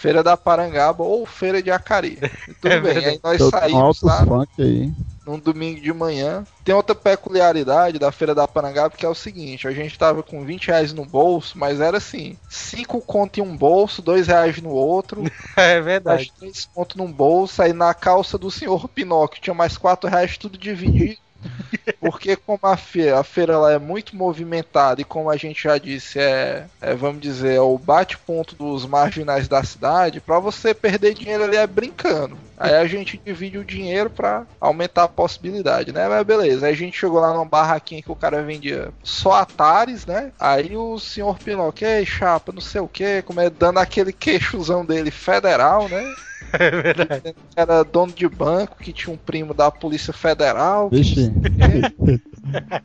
Feira da Parangaba ou Feira de Acari. E [laughs] tudo É bem, verdade. aí nós tenho saímos lá funk aí. num domingo de manhã. Tem outra peculiaridade da Feira da Parangaba que é o seguinte: a gente tava com 20 reais no bolso, mas era assim: 5 conto em um bolso, 2 reais no outro. [laughs] É mais verdade. 3 conto num bolso, aí na calça do senhor Pinóquio tinha mais 4 reais tudo dividido. [laughs] Porque como a feira, a feira ela é muito movimentada e como a gente já disse, é, é vamos dizer, é o bate-ponto dos marginais da cidade, pra você perder dinheiro ali é brincando. Aí a gente divide o dinheiro pra aumentar a possibilidade, né? Mas beleza, aí a gente chegou lá numa barraquinha que o cara vendia só Atares, né? Aí o senhor Pinocchio, chapa, não sei o que, como é dando aquele queixozão dele federal, né? É verdade. Era dono de banco que tinha um primo da Polícia Federal. que Vixe,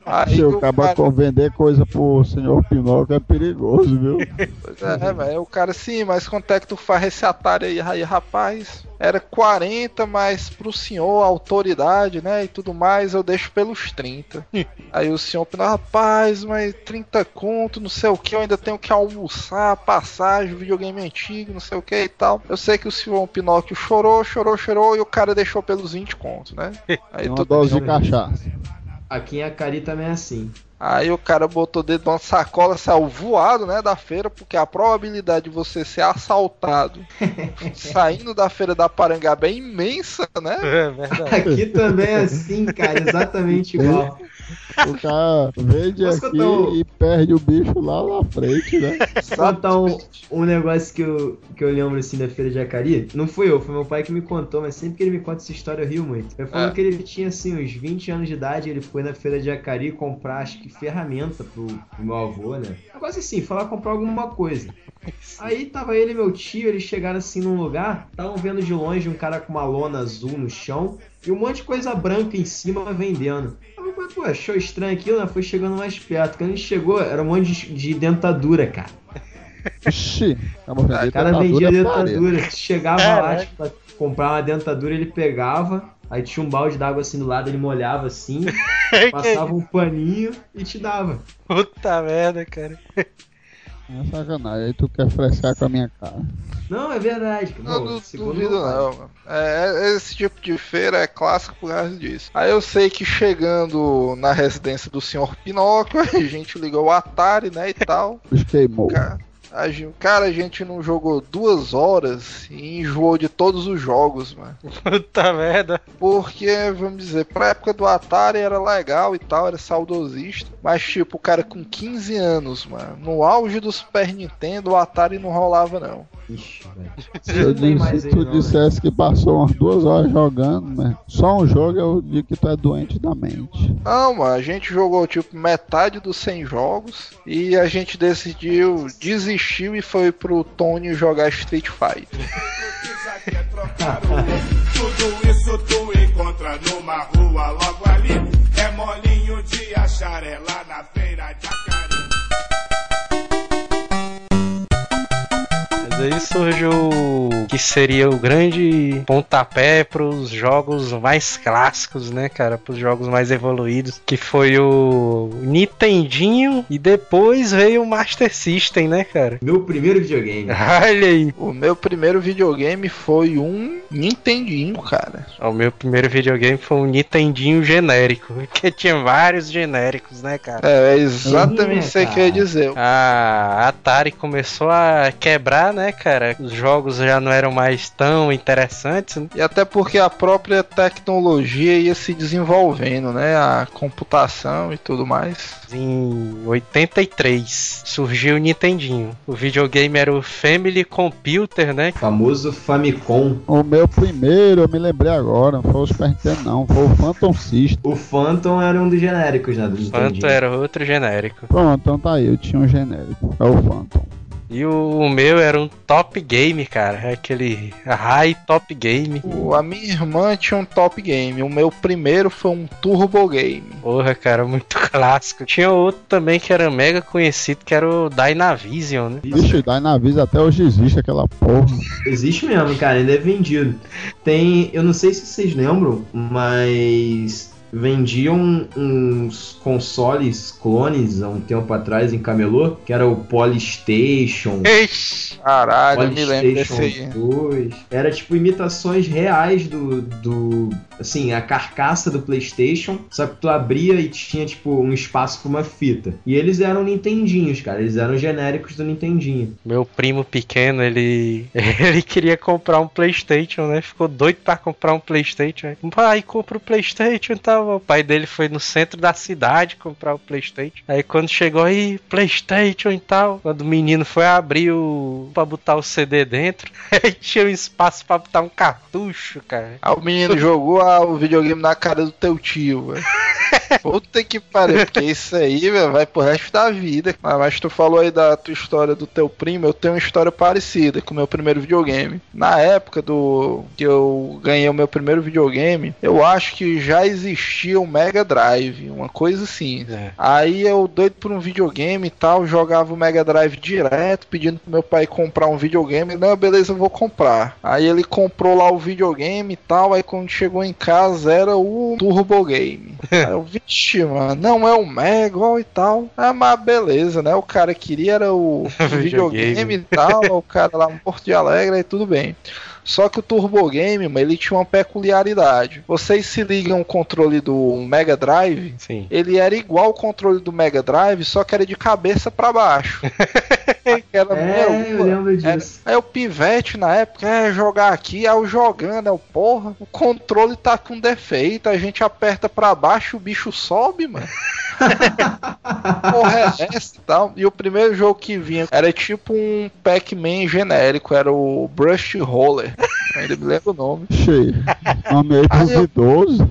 Aí se o o cara com vender coisa pro senhor Pinóquio é perigoso, viu? Pois é, velho. O cara, sim, mas quanto é que tu faz esse Atari aí, aí, rapaz? Era 40, mas pro senhor, autoridade, né, e tudo mais, eu deixo pelos 30. [laughs] aí o senhor opina, rapaz, mas 30 conto, não sei o que, eu ainda tenho que almoçar, passagem, videogame antigo, não sei o que e tal. Eu sei que o senhor Pinóquio chorou, chorou, chorou, e o cara deixou pelos 20 contos, né? [laughs] Aí, uma dose de cachaça. Aqui em Acari também é assim. Aí o cara botou dentro de uma sacola, saiu voado, né, da feira, porque a probabilidade de você ser assaltado [laughs] saindo da feira da Parangaba é imensa, né? É verdade. Aqui também é assim, cara, exatamente [laughs] igual. O cara vende Posso aqui um- e perde o bicho lá na frente, né? Contar um, um negócio que eu, que eu lembro assim da feira de Acari. Não fui eu, foi meu pai que me contou, mas sempre que ele me conta essa história eu rio muito. Ele falou É. que ele tinha assim uns 20 anos de idade, ele foi na feira de Acari comprar, acho que ferramenta pro, pro meu avô, né? Negócio assim, falar comprar alguma coisa. Aí tava ele e meu tio, eles chegaram assim num lugar, estavam vendo de longe um cara com uma lona azul no chão e um monte de coisa branca em cima vendendo. Falei, pô, achou estranho aquilo, né? Foi chegando mais perto. Quando a gente chegou, era um monte de, de dentadura, cara. Ixi, vendendo O cara vendia dentadura. Chegava lá Caraca. tipo, pra comprar uma dentadura, ele pegava, aí tinha um balde d'água assim do lado, ele molhava assim, [laughs] passava um paninho e te dava. Puta merda, cara. É sacanagem, aí tu quer frescar com a minha cara. Não, é verdade. Pô, não duvido não, mano. É, esse tipo de feira é clássico por causa disso. Aí eu sei que chegando na residência do senhor Pinóquio, [laughs] a gente ligou o Atari, né, e tal. O bicho queimou. Cara, a gen- cara, a gente não jogou duas horas e enjoou de todos os jogos, mano. Puta merda. Porque, vamos dizer, pra época do Atari era legal e tal, era saudosista. Mas, tipo, o cara com 15 anos, mano, no auge do Super Nintendo, o Atari não rolava, não. Ixi. Se, eu disse- se aí, tu não, né? dissesse que passou umas duas horas jogando, né? Só um jogo eu digo que tu é doente da mente. Não, mano, a gente jogou, tipo, metade dos 100 jogos e a gente decidiu, desistiu e foi pro Tony jogar Street Fighter. o Tudo isso tu encontra numa rua logo ali. É molinho de achar, é lá na feira de aí surge o que seria o grande pontapé pros jogos mais clássicos, né, cara? Pros jogos mais evoluídos, que foi o Nintendinho e depois veio o Master System, né, cara? Meu primeiro videogame. [laughs] Olha aí. O meu primeiro videogame foi um Nintendinho, cara. O meu primeiro videogame foi um Nintendinho genérico, [laughs] que tinha vários genéricos, né, cara? É, é exatamente Uhum, isso aí que eu ia cara. dizer. A Atari começou a quebrar, né, cara? Os jogos já não eram mais tão interessantes. né? E até porque a própria tecnologia ia se desenvolvendo, né? A computação e tudo mais. Em 83 surgiu o Nintendinho. O videogame era o Family Computer, né? Famoso Famicom. O meu primeiro, eu me lembrei agora, não foi o Super Nintendo não, foi o Phantom System. O Phantom era um dos genéricos, né? Do Nintendinho. era outro genérico. Pronto, então tá aí, eu tinha um genérico. É o Phantom. E o, o meu era um Top Game, cara. É aquele High Top Game. O- a minha irmã tinha um top game. O meu primeiro foi um turbo game. Porra, cara, muito [laughs] clássico. Tinha outro também que era mega conhecido, que era o Dynavision, né? Vixe, Dynavis até hoje existe aquela porra. Existe mesmo, cara, ainda é vendido. Tem, eu não sei se vocês lembram, mas vendiam uns consoles clones há um tempo atrás em Camelô, que era o Polystation, Ixi, Caralho, eu me lembro desse Polystation aí. 2. Era tipo imitações reais do, do assim, a carcaça do PlayStation, só que tu abria e tinha, tipo, um espaço pra uma fita. E eles eram Nintendinhos, cara. Eles eram genéricos do Nintendinho. Meu primo pequeno, ele [laughs] ele queria comprar um PlayStation, né? Ficou doido pra comprar um PlayStation. Aí, Pai, compra o PlayStation e tal. O pai dele foi no centro da cidade comprar o PlayStation. Aí quando chegou aí, PlayStation e tal, quando o menino foi abrir o para botar o CD dentro, [laughs] aí tinha um espaço pra botar um cartucho, cara. Aí o menino jogou ah, o videogame na cara do teu tio, velho. [laughs] Puta que pariu, porque isso aí, velho, vai pro resto da vida. Mas, mas tu falou aí da tua história do teu primo, eu tenho uma história parecida com o meu primeiro videogame. Na época do que eu ganhei o meu primeiro videogame, eu acho que já existia o Mega Drive, uma coisa assim. É. Aí eu doido por um videogame e tal, jogava o Mega Drive direto, pedindo pro meu pai comprar um videogame. Não, beleza, eu vou comprar. Aí ele comprou lá o videogame e tal, aí quando chegou em casa era o Turbo Game. [laughs] Aí eu, vixe, mano, não é o Mega e tal. Ah, mas beleza, né? O cara queria era o [laughs] Videogame. videogame e tal, o cara lá no Porto de Alegre e tudo bem. Só que o Turbo Game, mano, ele tinha uma peculiaridade. Vocês se ligam o controle do Mega Drive, Sim. ele era igual o controle do Mega Drive, só que era de cabeça pra baixo. [laughs] Aquela, É, eu lembro era- disso. Aí o pivete na época, é jogar aqui, aí eu jogando, é o porra, o controle tá com defeito, a gente aperta pra baixo, o bicho sobe, mano. [laughs] Porra, é essa e tal. E o primeiro jogo que vinha era tipo um Pac-Man genérico, era o Brush Roller. Ainda me lembro o nome. Cheio. Nome aí pros idosos.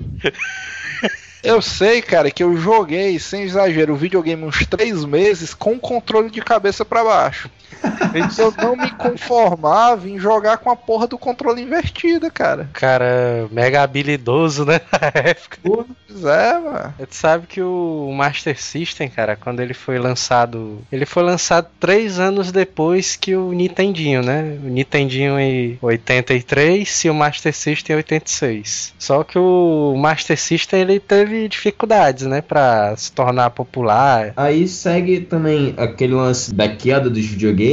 Eu sei, cara, que eu joguei, sem exagero, o videogame uns três meses com o controle de cabeça pra baixo. [laughs] Eu não me conformava em jogar com a porra do controle invertida, cara. Cara, mega habilidoso, né? [laughs] Na época. Pois é, mano. Tu sabe que o Master System, cara, quando ele foi lançado. Ele foi lançado três anos depois que o Nintendinho, né? O Nintendinho em 83 e o Master System em 86. Só que o Master System ele teve dificuldades, né? Pra se tornar popular. Aí segue também aquele lance da queda dos videogames.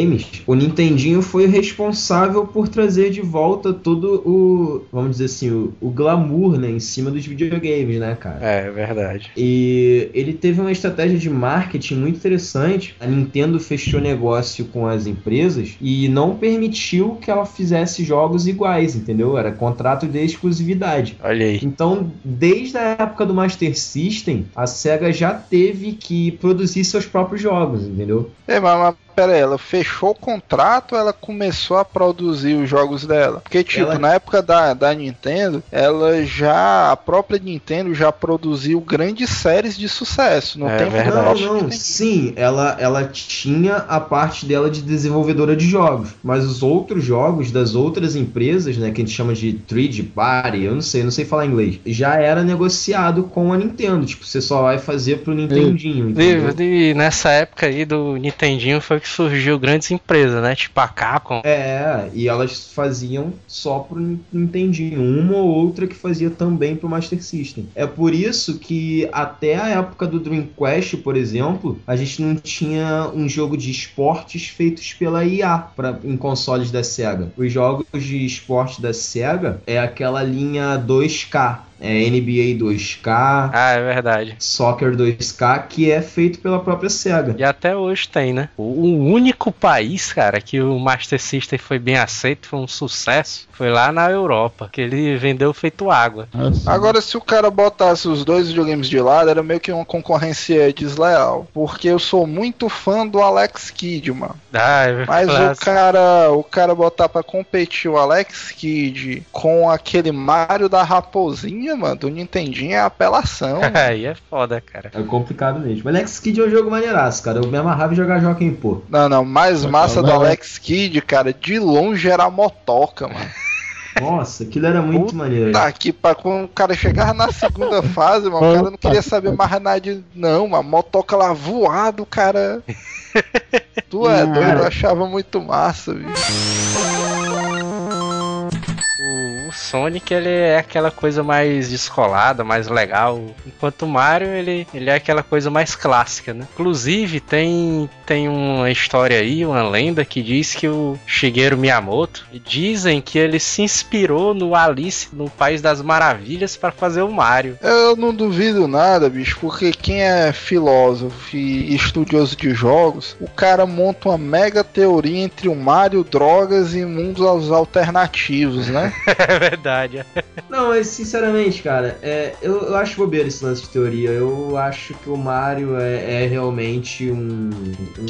O Nintendinho foi o responsável por trazer de volta todo o, vamos dizer assim, o, o glamour, né, em cima dos videogames, né, cara? É, verdade. E ele teve uma estratégia de marketing muito interessante. A Nintendo fechou negócio com as empresas e não permitiu que ela fizesse jogos iguais, entendeu? Era contrato de exclusividade. Olha aí. Então, desde a época do Master System, a SEGA já teve que produzir seus próprios jogos, entendeu? É, mas pera aí, ela fechou o contrato ou ela começou a produzir os jogos dela? Porque, tipo, Ela- na época da, da Nintendo, ela já. A própria Nintendo já produziu grandes séries de sucesso. Não É tem verdade. Não, não, sim, ela, ela tinha a parte dela de desenvolvedora de jogos, mas os outros jogos das outras empresas, né, que a gente chama de 3D Party, eu não sei, não sei falar inglês, já era negociado com a Nintendo, tipo, você só vai fazer pro Nintendinho? E, e nessa época aí do Nintendinho foi que surgiu grandes empresas, né? Tipo a Capcom. É, e elas faziam só pro Nin- Nintendinho, uma ou outra que fazia também pro Master System. É por isso que até a época do Dream Quest, por exemplo, a gente não tinha um jogo de esportes feitos pela IA pra, em consoles da Sega. Os jogos de esporte da Sega é aquela linha 2K. É NBA 2K, Ah, é verdade. Soccer 2K, que é feito pela própria Sega. E até hoje tem, né? O único país, cara, que o Master System foi bem aceito, foi um sucesso, foi lá na Europa, que ele vendeu feito água. Assim. Agora, se o cara botasse os dois videogames de lado, era meio que uma concorrência desleal. Porque eu sou muito fã do Alex Kidd, mano. Ah, é Mas o cara, o cara botar pra competir o Alex Kidd com aquele Mario da Raposinha, mano, do Nintendinho é apelação. [laughs] Aí é foda, cara. É complicado mesmo. Alex Kidd é um jogo maneiraço, cara. Eu me amarrava em jogar Joaquim Pô. Não, não, mais massa do lá. Alex Kidd, cara, de longe era a motoca, mano. [laughs] Nossa, aquilo era muito Puta maneiro. Tá aqui, pra quando o cara chegar na segunda fase, mano, o cara não queria saber mais nada de. Não, mano, motoca lá voado, cara. [laughs] Tu é doido, eu achava muito massa, bicho. O, Sonic ele é aquela coisa mais descolada, mais legal, enquanto o Mario ele, ele é aquela coisa mais clássica, né? Inclusive tem tem uma história aí, uma lenda que diz que o Shigeru Miyamoto dizem que ele se inspirou no Alice no País das Maravilhas para fazer o Mario. Eu não duvido nada, bicho, porque quem é filósofo e estudioso de jogos, o cara monta uma mega teoria entre o Mario, drogas e mundos alternativos, né? [laughs] verdade. Não, mas sinceramente, cara, é, eu, eu acho bobeira esse lance de teoria. Eu acho que o Mario é, é realmente um,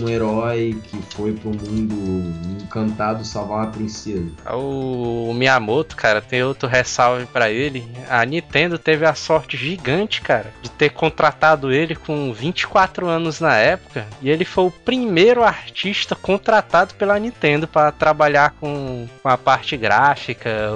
um herói que foi pro mundo encantado salvar uma princesa. O Miyamoto, cara, tem outro ressalve para ele. A Nintendo teve a sorte gigante, cara, de ter contratado ele com 24 anos na época. E ele foi o primeiro artista contratado pela Nintendo para trabalhar com, com a parte gráfica,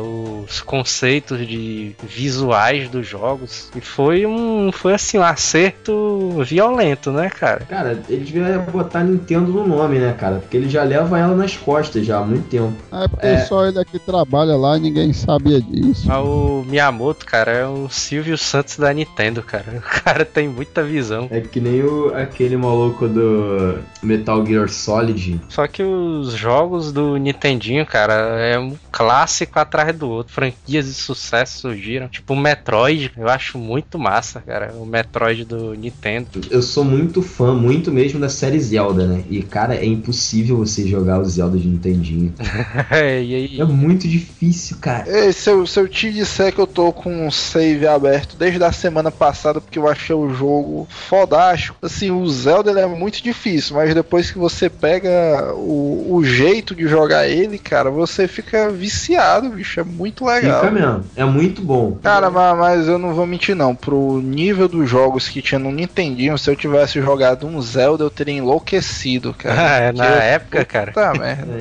os conceitos de visuais dos jogos. E foi um, foi assim, um acerto violento, né, cara? Cara, ele devia botar Nintendo no nome, né, cara? Porque ele já leva ela nas costas já há muito tempo. É porque É. só ele aqui trabalha lá e ninguém sabia disso. Mas o Miyamoto, cara, é o Silvio Santos da Nintendo, cara. [laughs] O cara tem muita visão. É que nem o, aquele maluco do Metal Gear Solid. Só que os jogos do Nintendinho, cara, é um clássico atrás do outro. Franquias de sucesso surgiram. Tipo o Metroid, eu acho muito massa, cara. O Metroid do Nintendo. Eu sou muito fã, muito mesmo da série Zelda, né? E, cara, é impossível você jogar o Zelda de Nintendinho. [laughs] e aí, É muito difícil, cara. Ei, se eu, se eu te disser que eu tô com um save aberto desde a semana passada porque eu achei o jogo fodástico, assim, o Zelda ele é muito difícil, mas depois que você pega o, o jeito de jogar ele, cara, você fica viciado, bicho, é muito legal. Fica mesmo. É muito bom. Cara, ma- mas, eu não vou mentir não, pro nível dos jogos que tinha no Nintendinho, se eu tivesse jogado um Zelda, eu teria enlouquecido, cara. [laughs] é, na Que- época, cara, Puta merda. [laughs]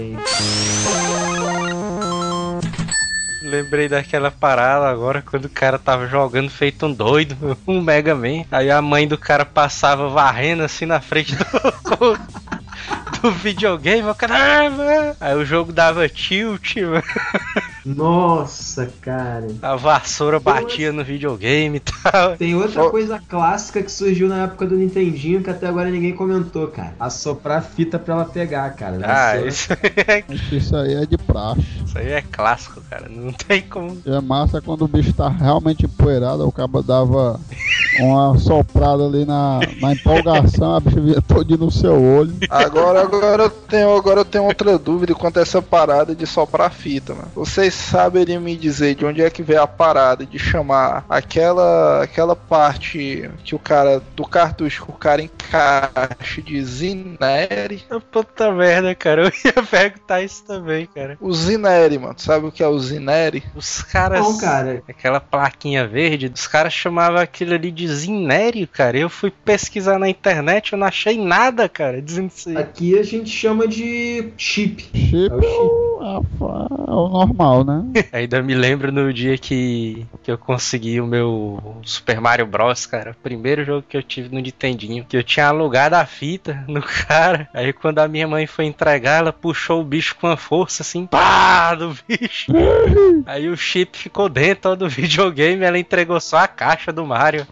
Lembrei daquela parada agora quando o cara tava jogando feito um doido, [laughs] um Mega Man. Aí a mãe do cara passava varrendo assim na frente do. [laughs] Do videogame, o cara. "Ah, mano." Aí o jogo dava tilt, mano. Nossa, cara. a vassoura batia no videogame e tal. Tem outra Ó. coisa clássica que surgiu na época do Nintendinho que até agora ninguém comentou, cara. Assoprar a fita pra ela pegar, cara. Ah, isso, é- Isso aí é de praxe. isso aí é clássico, cara. Não tem como. E é massa quando o bicho tá realmente empoeirado, o cabo dava uma soprada ali na, na empolgação, a bicha via todo no seu olho. Agora, agora eu tenho, agora eu tenho outra dúvida quanto a essa parada de soprar fita, mano. Vocês saberiam me dizer de onde é que veio a parada de chamar aquela aquela parte que o cara do cartucho que o cara encaixa de Zineri? Puta merda, cara. Eu ia perguntar isso também, cara. O Zineri, mano. Sabe o que é o Zineri? Os caras. Não, cara. Aquela plaquinha verde, os caras chamavam aquilo ali de zinério, cara. Eu fui pesquisar na internet, eu não achei nada, cara, dizendo isso aí. Aqui a gente chama de chip. Chip É o chip. é o, é o normal, né? [laughs] Ainda me lembro no dia que, que eu consegui o meu Super Mario Bros, cara. O primeiro jogo que eu tive no Nintendinho. Que eu tinha alugado a fita no [laughs] cara. Aí quando a minha mãe foi entregar, ela puxou o bicho com a força assim, pá, do bicho. [laughs] Aí o chip ficou dentro do videogame, ela entregou só a caixa do Mario.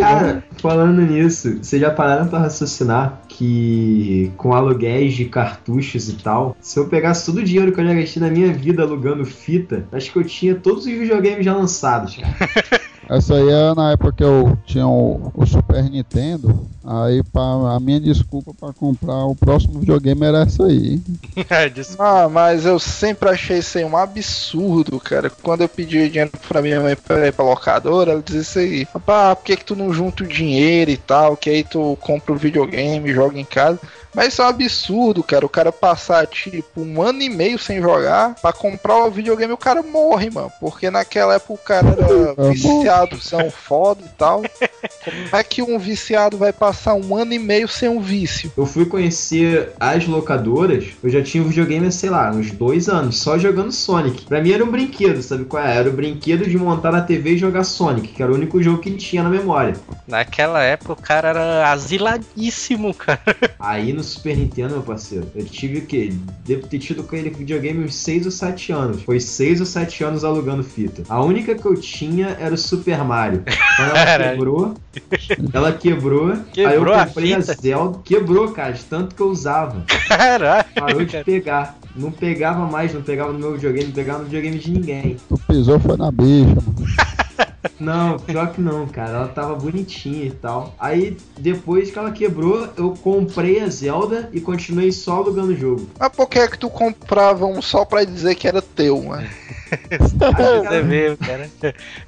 Cara, falando nisso, vocês já pararam pra raciocinar que com aluguéis de cartuchos e tal, se eu pegasse todo o dinheiro que eu já gastei na minha vida alugando fita, acho que eu tinha todos os videogames já lançados, cara. [laughs] Essa aí é na época que eu tinha o, o Super Nintendo. Aí pra, a minha desculpa pra comprar o próximo videogame era essa aí. [laughs] Desculpa. Ah, mas eu sempre achei isso aí um absurdo, cara. Quando eu pedi dinheiro pra minha mãe pra ir pra locadora, ela dizia isso aí. Rapaz, por que, que tu não junta o dinheiro e tal? Que aí tu compra o videogame, joga em casa. Mas isso é um absurdo, cara. O cara passar, tipo, um ano e meio sem jogar pra comprar o videogame o cara morre, mano. Porque naquela época o cara era [laughs] viciado, são foda e tal. Como é que um viciado vai passar um ano e meio sem um vício? Eu fui conhecer as locadoras, eu já tinha um videogame há, sei lá, uns dois anos, só jogando Sonic. Pra mim era um brinquedo, sabe qual é? Era o brinquedo de montar na TV e jogar Sonic, que era o único jogo que tinha na memória. Naquela época o cara era asiladíssimo, cara. Aí no Super Nintendo, meu parceiro, eu tive o quê? Devo ter tido com ele videogame uns 6 ou 7 anos. Foi 6 ou 7 anos alugando fita. A única que eu tinha era o Super Mario. Quando ela Caralho. quebrou, ela quebrou, aí Quebrou eu a comprei a, fita? Zelda. Quebrou, cara, de tanto que eu usava. Caralho. Parou de pegar. Não pegava mais, não pegava no meu videogame, não pegava no videogame de ninguém. Tu pisou foi na bicha, mano. Não, pior que não, cara. Ela tava bonitinha e tal. Aí, depois que ela quebrou, eu comprei a Zelda e continuei só alugando o jogo. Mas por que é que tu comprava um só pra dizer que era teu, né? Você mesmo, cara.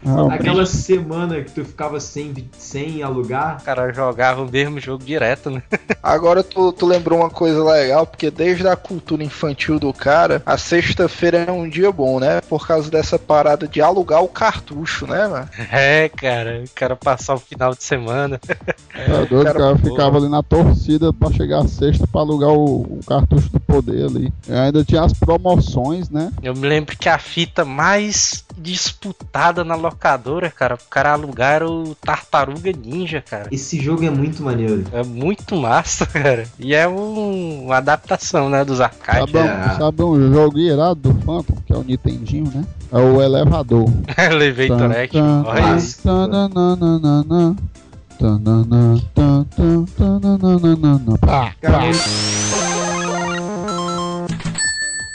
Não, Aquela semana que tu ficava sem, sem alugar, O cara jogava o mesmo jogo direto, né? Agora tu, tu lembrou uma coisa legal, porque desde a cultura infantil do cara, a sexta-feira é um dia bom, né? Por causa dessa parada de alugar o cartucho, né, mano? [laughs] É, cara. O cara passar o final de semana. Tá doido, cara, o cara pô. ficava ali na torcida pra chegar a sexta pra alugar o, o cartucho do poder ali. E ainda tinha as promoções, né? Eu me lembro que a fita mais disputada na locadora, cara, o cara alugar o Tartaruga Ninja, cara. esse jogo é muito maneiro. É muito massa, [laughs] cara. E é um- uma adaptação, né, dos arcades. Sabe, é. um, sabe um jogo irado do Phantom, que é o Nintendinho, né? É o elevador. [laughs] Elevator Action. Olha isso. tananana, tananana. Pá, pá.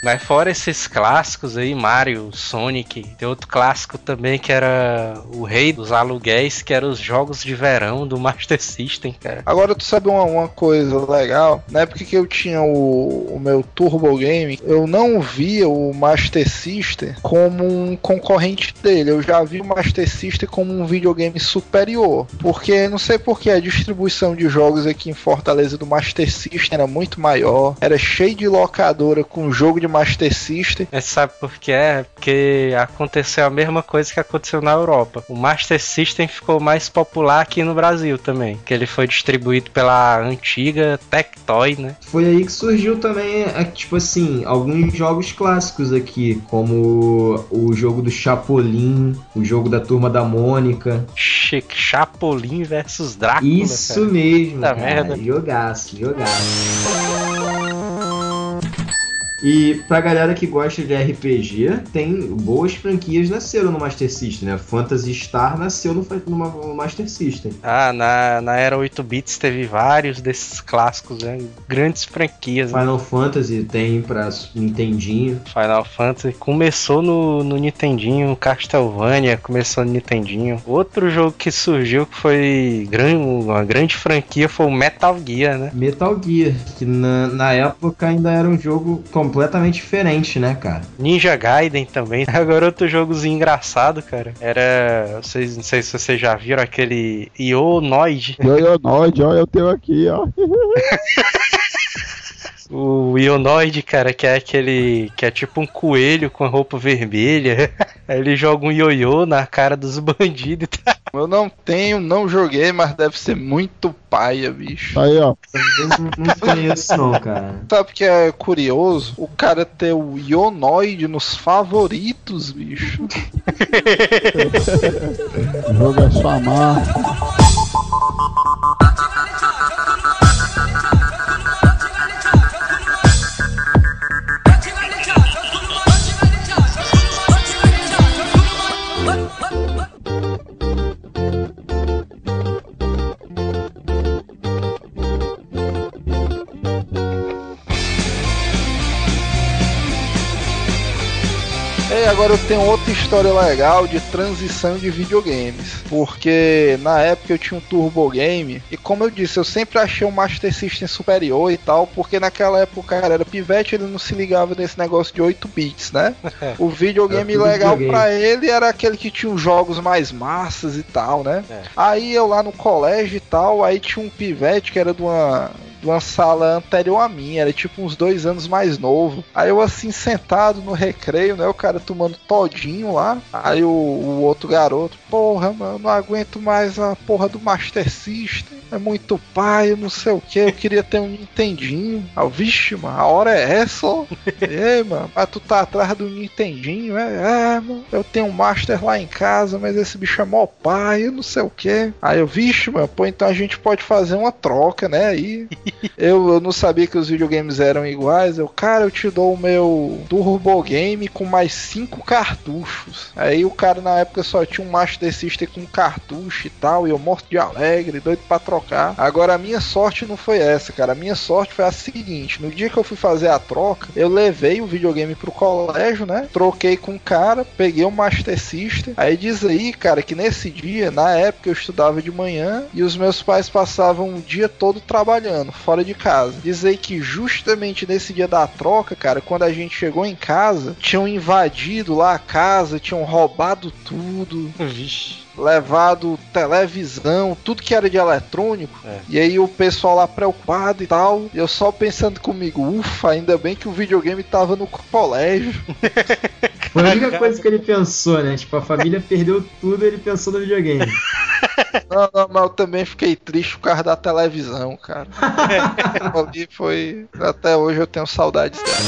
Mas fora esses clássicos aí, Mario, Sonic, tem outro clássico também que era o rei dos aluguéis, que era os jogos de verão do Master System, cara. Agora tu sabe uma, uma coisa legal? Na época que eu tinha o, o meu Turbo Game, eu não via o Master System como um concorrente dele. Eu já vi o Master System como um videogame superior. Porque não sei porque a distribuição de jogos aqui em Fortaleza do Master System era muito maior. Era cheio de locadora com jogo de Master System. Mas sabe por que é? Porque aconteceu a mesma coisa que aconteceu na Europa. O Master System ficou mais popular aqui no Brasil também, que ele foi distribuído pela antiga Tectoy, né? Foi aí que surgiu também, é, tipo assim, alguns jogos clássicos aqui, como o jogo do Chapolin, o jogo da Turma da Mônica. Che- Chapolin versus Drácula. Isso cara. mesmo, Puta cara. merda. Jogaço, jogaço. E pra galera que gosta de RPG, tem boas franquias nasceram no Master System, né? Phantasy Star nasceu no, no Master System. Ah, na, na era 8 bits teve vários desses clássicos, né? Grandes franquias. né? Final Fantasy tem pra Nintendinho. Final Fantasy começou no, no Nintendinho, Castlevania começou no Nintendinho. Outro jogo que surgiu que foi gran- uma grande franquia foi o Metal Gear, né? Metal Gear, que na, na época ainda era um jogo completamente diferente, né, cara? Ninja Gaiden também. [laughs] Agora outro jogozinho engraçado, cara. Era. Vocês, não sei se vocês já viram aquele Ionoid. Ionoid, ó, eu tenho aqui, ó. [laughs] O Ionoid, cara, que é aquele. que é tipo um coelho com a roupa vermelha. [laughs] Aí ele joga um ioiô na cara dos bandidos e [laughs] tá. Eu não tenho, não joguei, mas deve ser muito paia, bicho. Aí, ó. Eu não, conheço não, cara. Sabe o que é curioso? O cara ter o Ionoid nos favoritos, bicho. [laughs] O jogo é só amar. Agora eu tenho outra história legal de transição de videogames. Porque na época eu tinha um Turbo Game. E como eu disse, eu sempre achei o Master System superior e tal. Porque naquela época o cara era pivete, ele não se ligava nesse negócio de 8 bits, né? [laughs] O videogame legal videogame. pra ele era aquele que tinha os jogos mais massas e tal, né? É. Aí eu lá no colégio e tal, aí tinha um pivete que era de uma uma sala anterior a mim, era tipo uns dois anos mais novo. Aí eu assim, sentado no recreio, né? O cara tomando todinho lá. Aí o, o outro garoto, porra, mano, não aguento mais a porra do Master System. É muito pai, não sei o que. Eu queria ter um Nintendinho. Ah, vixe, mano, a hora é essa, ó. [laughs] Ei, mano, mas tu tá atrás do Nintendinho, é? É, mano. Eu tenho um Master lá em casa, mas esse bicho é mó pai, eu não sei o que. Aí eu, vixe, mano, pô, então a gente pode fazer uma troca, né? Aí [laughs] [laughs] eu, eu não sabia que os videogames eram iguais. Eu, cara, eu te dou o meu Turbo Game com mais cinco cartuchos. Aí o cara na época só tinha um Master System com cartucho e tal, e eu morto de alegre, doido pra trocar. Agora a minha sorte não foi essa, cara. A minha sorte foi a seguinte: no dia que eu fui fazer a troca, eu levei o videogame pro colégio, né? Troquei com o cara, peguei o Master System. Aí diz aí, cara, que nesse dia, na época eu estudava de manhã e os meus pais passavam o dia todo trabalhando, fora de casa. Diz aí que justamente nesse dia da troca, cara, quando a gente chegou em casa, tinham invadido lá a casa, tinham roubado tudo. Vixe. levado televisão, tudo que era de eletrônico. É. E aí o pessoal lá preocupado e tal. E eu só pensando comigo, ufa, ainda bem que o videogame tava no colégio. [laughs] Foi a única coisa que ele pensou, né? Tipo, a família perdeu tudo ele pensou no videogame. Não, não, mas eu também fiquei triste por causa da televisão, cara. [laughs] Ali foi. Até hoje eu tenho saudades dela.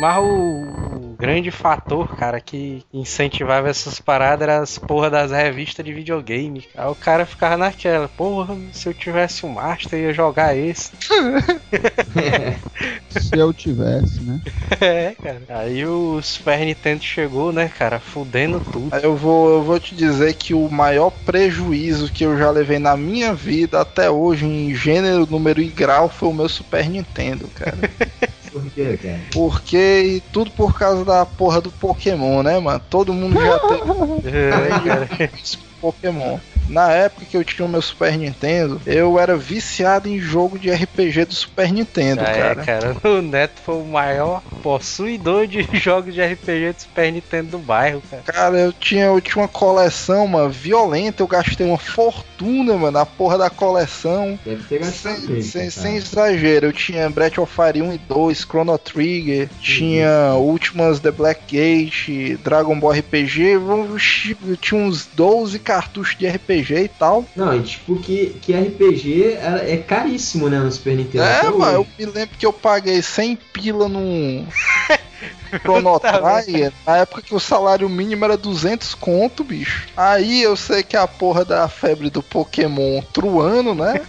Mas o, grande fator, cara, que incentivava essas paradas era as porra das revistas de videogame. Aí o cara ficava naquela, porra, se eu tivesse um Master, eu ia jogar esse. [laughs] Se eu tivesse, né? [laughs] é, cara. Aí o Super Nintendo chegou, né, cara, fudendo tudo. Eu vou, eu vou te dizer que o maior prejuízo que eu já levei na minha vida até hoje, em gênero, número e grau, foi o meu Super Nintendo, cara. [laughs] Por quê, cara? Porque e tudo por causa da porra do Pokémon, né, mano? Todo mundo já [laughs] teve É, cara. Pokémon. Na época que eu tinha o meu Super Nintendo, eu era viciado em jogo de RPG do Super Nintendo, Já é, cara. cara. [laughs] O Neto foi o maior possuidor de [laughs] jogos de RPG de Super Nintendo do bairro, cara. Cara, eu tinha, eu tinha uma coleção, mano, violenta. Eu gastei uma fortuna, mano, na porra da coleção. Deve ter gastado Sem, mesmo, sem, cara. sem exagero, eu tinha Breath of Fire 1 e 2, Chrono Trigger, tinha Últimas The Black Gate, Dragon Ball RPG, eu tinha uns 12 cartuchos de RPG e tal. Não, e tipo que, que RPG é, é caríssimo, né, no Super Nintendo. É, mano, eu me lembro que eu paguei 100 pila num [laughs] Chrono Trigger, na época que o salário mínimo era 200 conto, bicho. Aí eu sei que a porra da febre do Pokémon truando, né?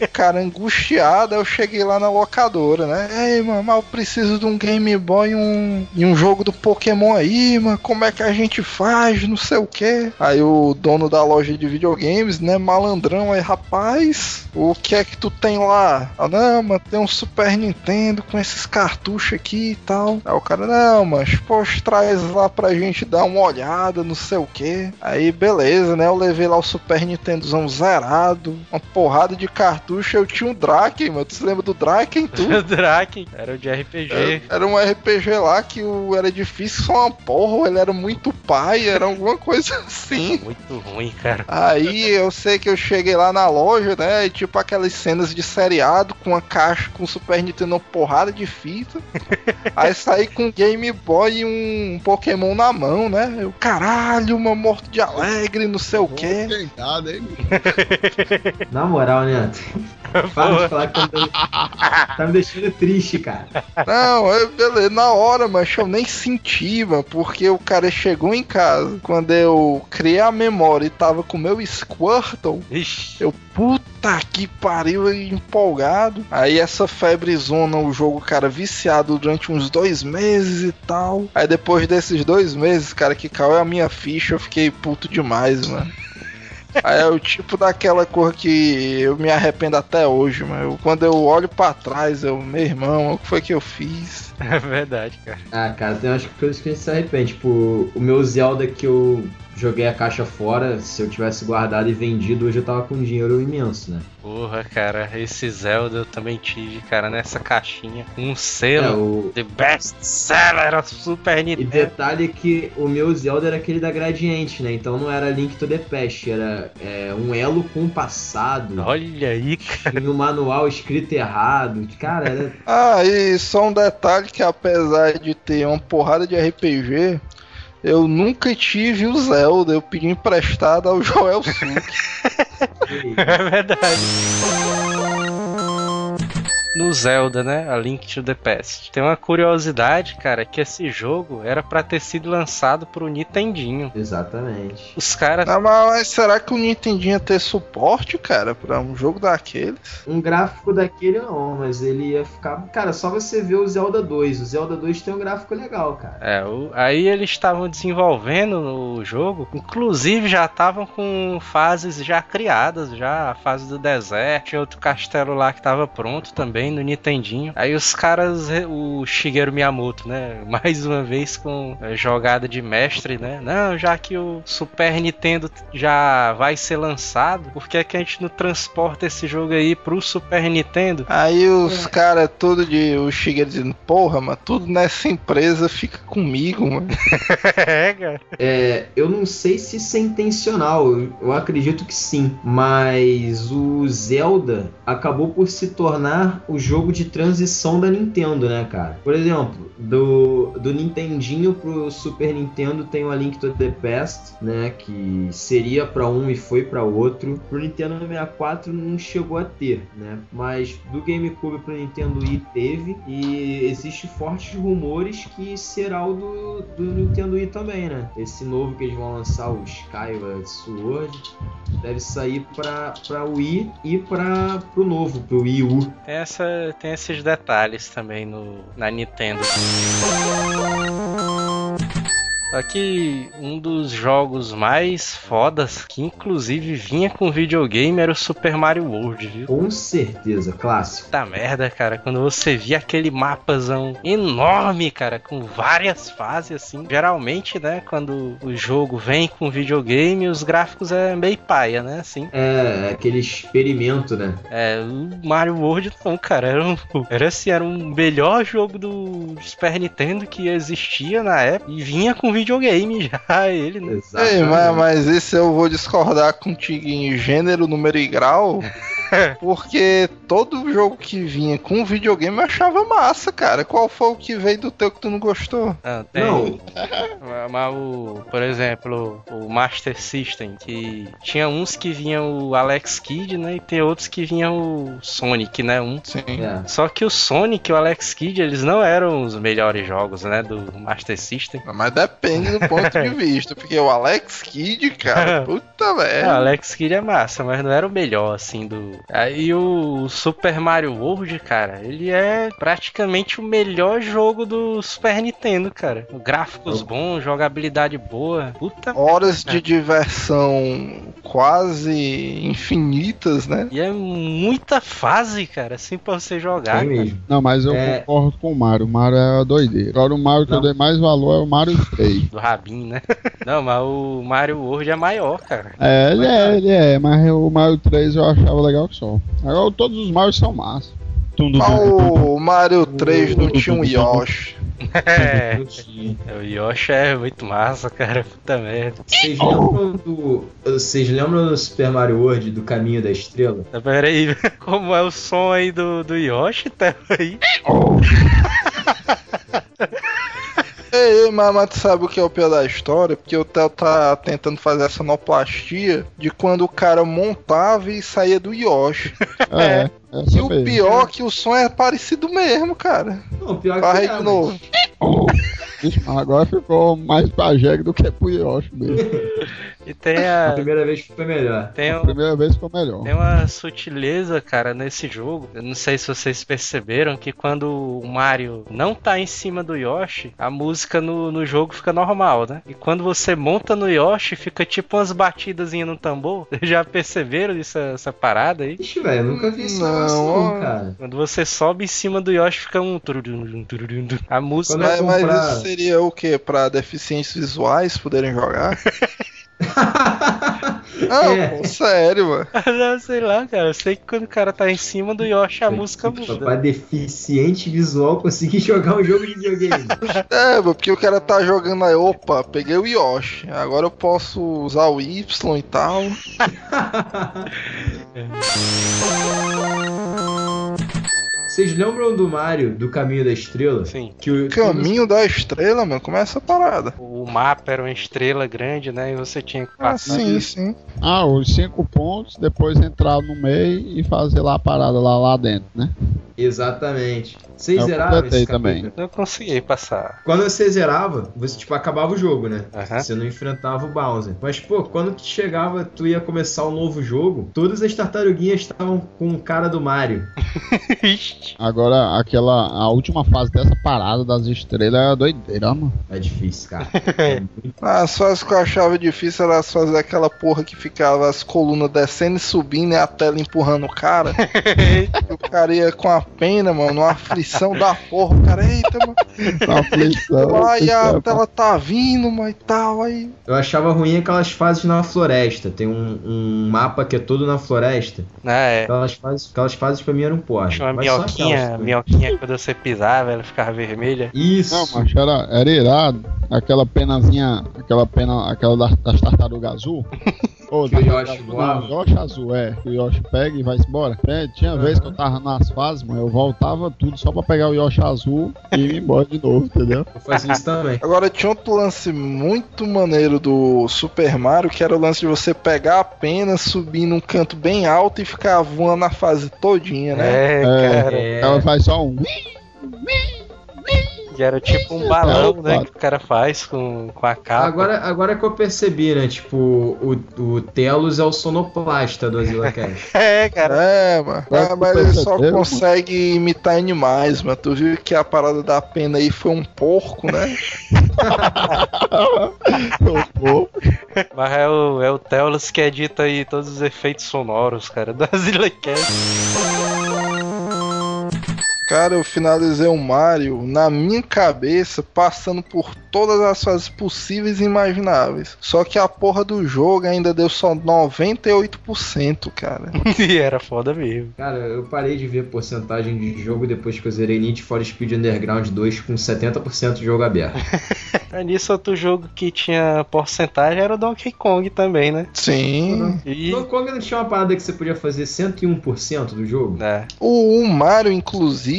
O cara angustiado, eu cheguei lá na locadora, né? Ei, mano, mas eu preciso de um Game Boy e um, e um jogo do Pokémon aí, mano. Como é que a gente faz? Não sei o que. Aí o dono da loja de videogames, né? Malandrão, aí, rapaz, o que é que tu tem lá? Ah, não, mano, tem um Super Nintendo com esses cartuchos aqui e tal. Aí o cara, não, mas poxa, traz lá pra gente dar uma olhada, não sei o que. Aí beleza, né? Eu levei lá o Super Nintendozão zerado, uma porrada de cartucho. Eu tinha um Draken, mano. Tu se lembra do Draken, tu? [laughs] O Draken era o de RPG. Era, era um RPG lá que o, era difícil só uma porra, ele era muito pai, era alguma coisa [laughs] assim. Muito ruim, cara. Aí eu sei que eu cheguei lá na loja, né? E tipo aquelas cenas de seriado com uma caixa com Super Nintendo uma porrada de fita. [laughs] Aí saí com um Game Boy e um Pokémon na mão, né? Eu, caralho, uma morto de alegre, não sei o quê. Peitado, hein? [laughs] Na moral, né? [laughs] Para de falar que tá me, dando- tá me deixando triste, cara. Não, eu, beleza, na hora, mas eu nem senti, mano, porque o cara chegou em casa quando eu criei a memória e tava com o meu Squirtle. Ixi. Eu, puta que pariu, empolgado. Aí essa febrezona, o jogo, cara, viciado durante uns dois meses e tal. Aí depois desses dois meses, cara, que caiu a minha ficha, eu fiquei puto demais, mano. [laughs] Aí é o tipo daquela cor que eu me arrependo até hoje, mano. Eu- Quando eu olho pra trás, eu, meu irmão, o que foi que eu fiz? É verdade, cara. Ah, cara, tem umas coisas que a gente se arrepende. Tipo, o meu Zelda que eu joguei a caixa fora. Se eu tivesse guardado e vendido, hoje eu tava com um dinheiro imenso, né? Porra, cara, esse Zelda eu também tive, cara, nessa caixinha. Um É, selo o... de best seller Super E Nintendo. detalhe que o meu Zelda era aquele da Gradiente, né? Então não era Link to the Past, era é, um elo com o passado. Olha aí, cara. Tinha um manual escrito errado. Cara, era Ah, e só um detalhe que apesar de ter uma porrada de RPG, eu nunca tive o Zelda, eu pedi emprestado ao Joel Suki. [laughs] É verdade. No Zelda, né? A Link to the Past. Tem uma curiosidade, cara, que esse jogo era pra ter sido lançado pro Nintendinho. Exatamente. Os caras. Ah, mas, será que o Nintendinho ia ter suporte, cara, pra um jogo daqueles? Um gráfico daquele não, mas ele ia ficar. Cara, só você ver o Zelda 2. O Zelda 2 tem um gráfico legal, cara. É, o- aí eles estavam desenvolvendo o jogo, inclusive já estavam com fases já criadas, já a fase do deserto, tinha outro castelo lá que tava pronto também no Nintendinho. Aí os caras, o Shigeru Miyamoto, né, [laughs] mais uma vez com a jogada de mestre, né? Não, já que o Super Nintendo já vai ser lançado, por que, é que a gente não transporta esse jogo aí pro Super Nintendo? Aí os caras tudo de o Shigeru dizendo, porra, mano, tudo nessa empresa fica comigo, mano. [laughs] é, cara. É, eu não sei se isso é intencional, eu, eu acredito que sim, mas o Zelda acabou por se tornar o jogo de transição da Nintendo, né, cara? Por exemplo, do, do Nintendinho pro Super Nintendo tem o A Link to the Past, né, que seria pra um e foi pra outro. Pro Nintendo 64 não chegou a ter, né? Mas do GameCube pro Nintendo Wii teve e existe fortes rumores que será o do, do Nintendo Wii também, né? Esse novo que eles vão lançar, o Skyward Sword, deve sair pra Wii e pra, pro novo, pro Wii U. Tem, tem esses detalhes também no, na Nintendo. Aqui, um dos jogos mais fodas, que inclusive vinha com videogame, era o Super Mario World, viu? Com certeza, clássico. Puta merda, cara, quando você via aquele mapazão enorme, cara, com várias fases assim. Geralmente, né, quando o jogo vem com videogame, os gráficos é meio paia, né, assim. É, aquele experimento, né? É, o Mario World não, cara, era, um, era assim, era um melhor jogo do Super Nintendo que existia na época e vinha com videogame [laughs] já, ele, né? Ei, mas, mas esse eu vou discordar contigo em gênero, número e grau. [laughs] [laughs] Porque todo jogo que vinha com videogame eu achava massa, cara. Qual foi o que veio do teu que tu não gostou? Não, tem, Não, [laughs] Mas o, por exemplo, o Master System, que tinha uns que vinham o Alex Kidd, né? E tem outros que vinham o Sonic, né? Um. Sim. é. Só que o Sonic e o Alex Kidd, eles não eram os melhores jogos, né? Do Master System. Mas depende do ponto de [laughs] vista. Porque o Alex Kidd, cara, puta É, o merda. Alex Kidd é massa, mas não era o melhor, assim, do. Aí o Super Mario World, cara, ele é praticamente o melhor jogo do Super Nintendo, cara. Gráficos bons, jogabilidade boa. Puta Horas de diversão quase infinitas, né? E é muita fase, cara, assim pra você jogar. Cara. Não, mas eu É. concordo com o Mario. O Mario é a doideira. Agora o Mario que eu Não. dei mais valor é o Mario 3. [laughs] Do Rabin, né? Não, mas o Mario World é maior, cara. É, ele é, ele é, mas o Mario 3 eu achava legal que só. Agora todos os Marios são massa. O Mario 3 não tinha um Yoshi. É, o Yoshi é muito massa, cara. Puta merda. Vocês lembram do. Vocês lembram do Super Mario World do Caminho da Estrela? Tá, Pera aí, [laughs] como é o som aí do, do Yoshi, tá aí? [laughs] Ei, mas, mas tu sabe o que é o pior da história? Porque o Theo tá tentando fazer essa sonoplastia de quando o cara montava e saía do Yoshi. É, essa E o pior é que o som é parecido mesmo, cara. Não, pior Fala que aí é, de mas- novo. Agora ficou mais pra jegue do que pro Yoshi mesmo. E tem A a. primeira vez foi melhor. Tem, A um- primeira vez ficou melhor. tem uma sutileza, cara, nesse jogo. Eu não sei se vocês perceberam que quando o Mario não tá em cima do Yoshi, a música no, no jogo fica normal, né? E quando você monta no Yoshi, fica tipo umas batidas no tambor. [laughs] Já perceberam isso, essa parada aí? Ixi, velho, eu nunca vi esse Não, não, cara. Quando você sobe em cima do Yoshi, fica um. A música. Mas, eu mas comprar- isso seria o quê? Pra deficientes visuais poderem jogar? [laughs] Não, É. pô, sério, mano. [laughs] Não, sei lá, cara. Eu sei que quando o cara tá em cima do Yoshi, a música Pra muda. deficiente visual conseguir [laughs] jogar um jogo de videogame. É, mano, porque o cara tá jogando aí, opa, peguei o Yoshi. Agora eu posso usar o Y e tal. [laughs] Vocês lembram do Mario, do Caminho da Estrela? Sim. Que o Caminho da estrela, mano, como é essa parada? O mapa era uma estrela grande, né? E você tinha que Ah, passar. sim, sim. Ah, os cinco pontos, depois entrar no meio e fazer lá a parada lá, lá dentro, né? Exatamente. Vocês Eu zeraram completei esse também. capítulo? Eu consegui passar. Quando você zerava, você tipo acabava o jogo, né? Aham. Você não enfrentava o Bowser. Mas pô, quando tu chegava, tu ia começar um novo jogo, todas as tartaruguinhas estavam com o cara do Mario. [laughs] Agora, aquela, a última fase dessa parada das estrelas é doideira, mano. É difícil, cara. [laughs] É Ah, As fases que eu achava difícil era as fazer aquela porra que ficava as colunas descendo e subindo e a tela empurrando o cara. [laughs] O cara ia com a pena, mano, numa aflição da porra. O cara, eita, mano. [laughs] Tá aflição. Ai, a tela tá vindo, mas e tal. Aí. Eu achava ruim aquelas fases na floresta. Tem um, um mapa que é todo na floresta. né? É. Aquelas fases, aquelas fases pra mim eram porra. Uma Mas só minhoquinha, né? minhoquinha quando você pisava, ela ficava vermelha. Isso. Não, mas era, era irado. Aquela penazinha, aquela pena, aquela das, das tartarugas azul. [laughs] Ô, Que o Yoshi voava. não, Yoshi azul, é. Que o Yoshi pega e vai embora. É, tinha vez que eu tava nas fases, mano, eu voltava tudo só pra pegar o Yoshi azul e ir embora de novo, entendeu? Eu fazia isso também. Agora tinha outro lance muito maneiro do Super Mario, que era o lance de você pegar a pena, subir num canto bem alto e ficar voando a fase todinha, né? É, É. cara. É, Ela faz só um. E era tipo um balão, É, né? Que o cara faz com, com a capa. Agora, agora que eu percebi, né? Tipo, o, o Telos é o sonoplasta do Azila Cash. [laughs] É, cara. É, mano. Tu mas ele só consegue imitar animais, mano. Tu viu que a parada da pena aí foi um porco, né? [laughs] Mas é o, é o Telos que edita aí todos os efeitos sonoros, cara, da Zilla Cast. Cara, eu finalizei o Mario na minha cabeça, passando por todas as fases possíveis e imagináveis. Só que a porra do jogo ainda deu só 98%, cara. [laughs] e era foda mesmo. Cara, eu parei de ver porcentagem de jogo depois que eu zerei Need for Speed Underground 2 com 70% de jogo aberto. Aí [laughs] nisso, outro jogo que tinha porcentagem era o Donkey Kong também, né? Sim. E. No Kong não tinha uma parada que você podia fazer 101% do jogo? É. O, o Mario, inclusive,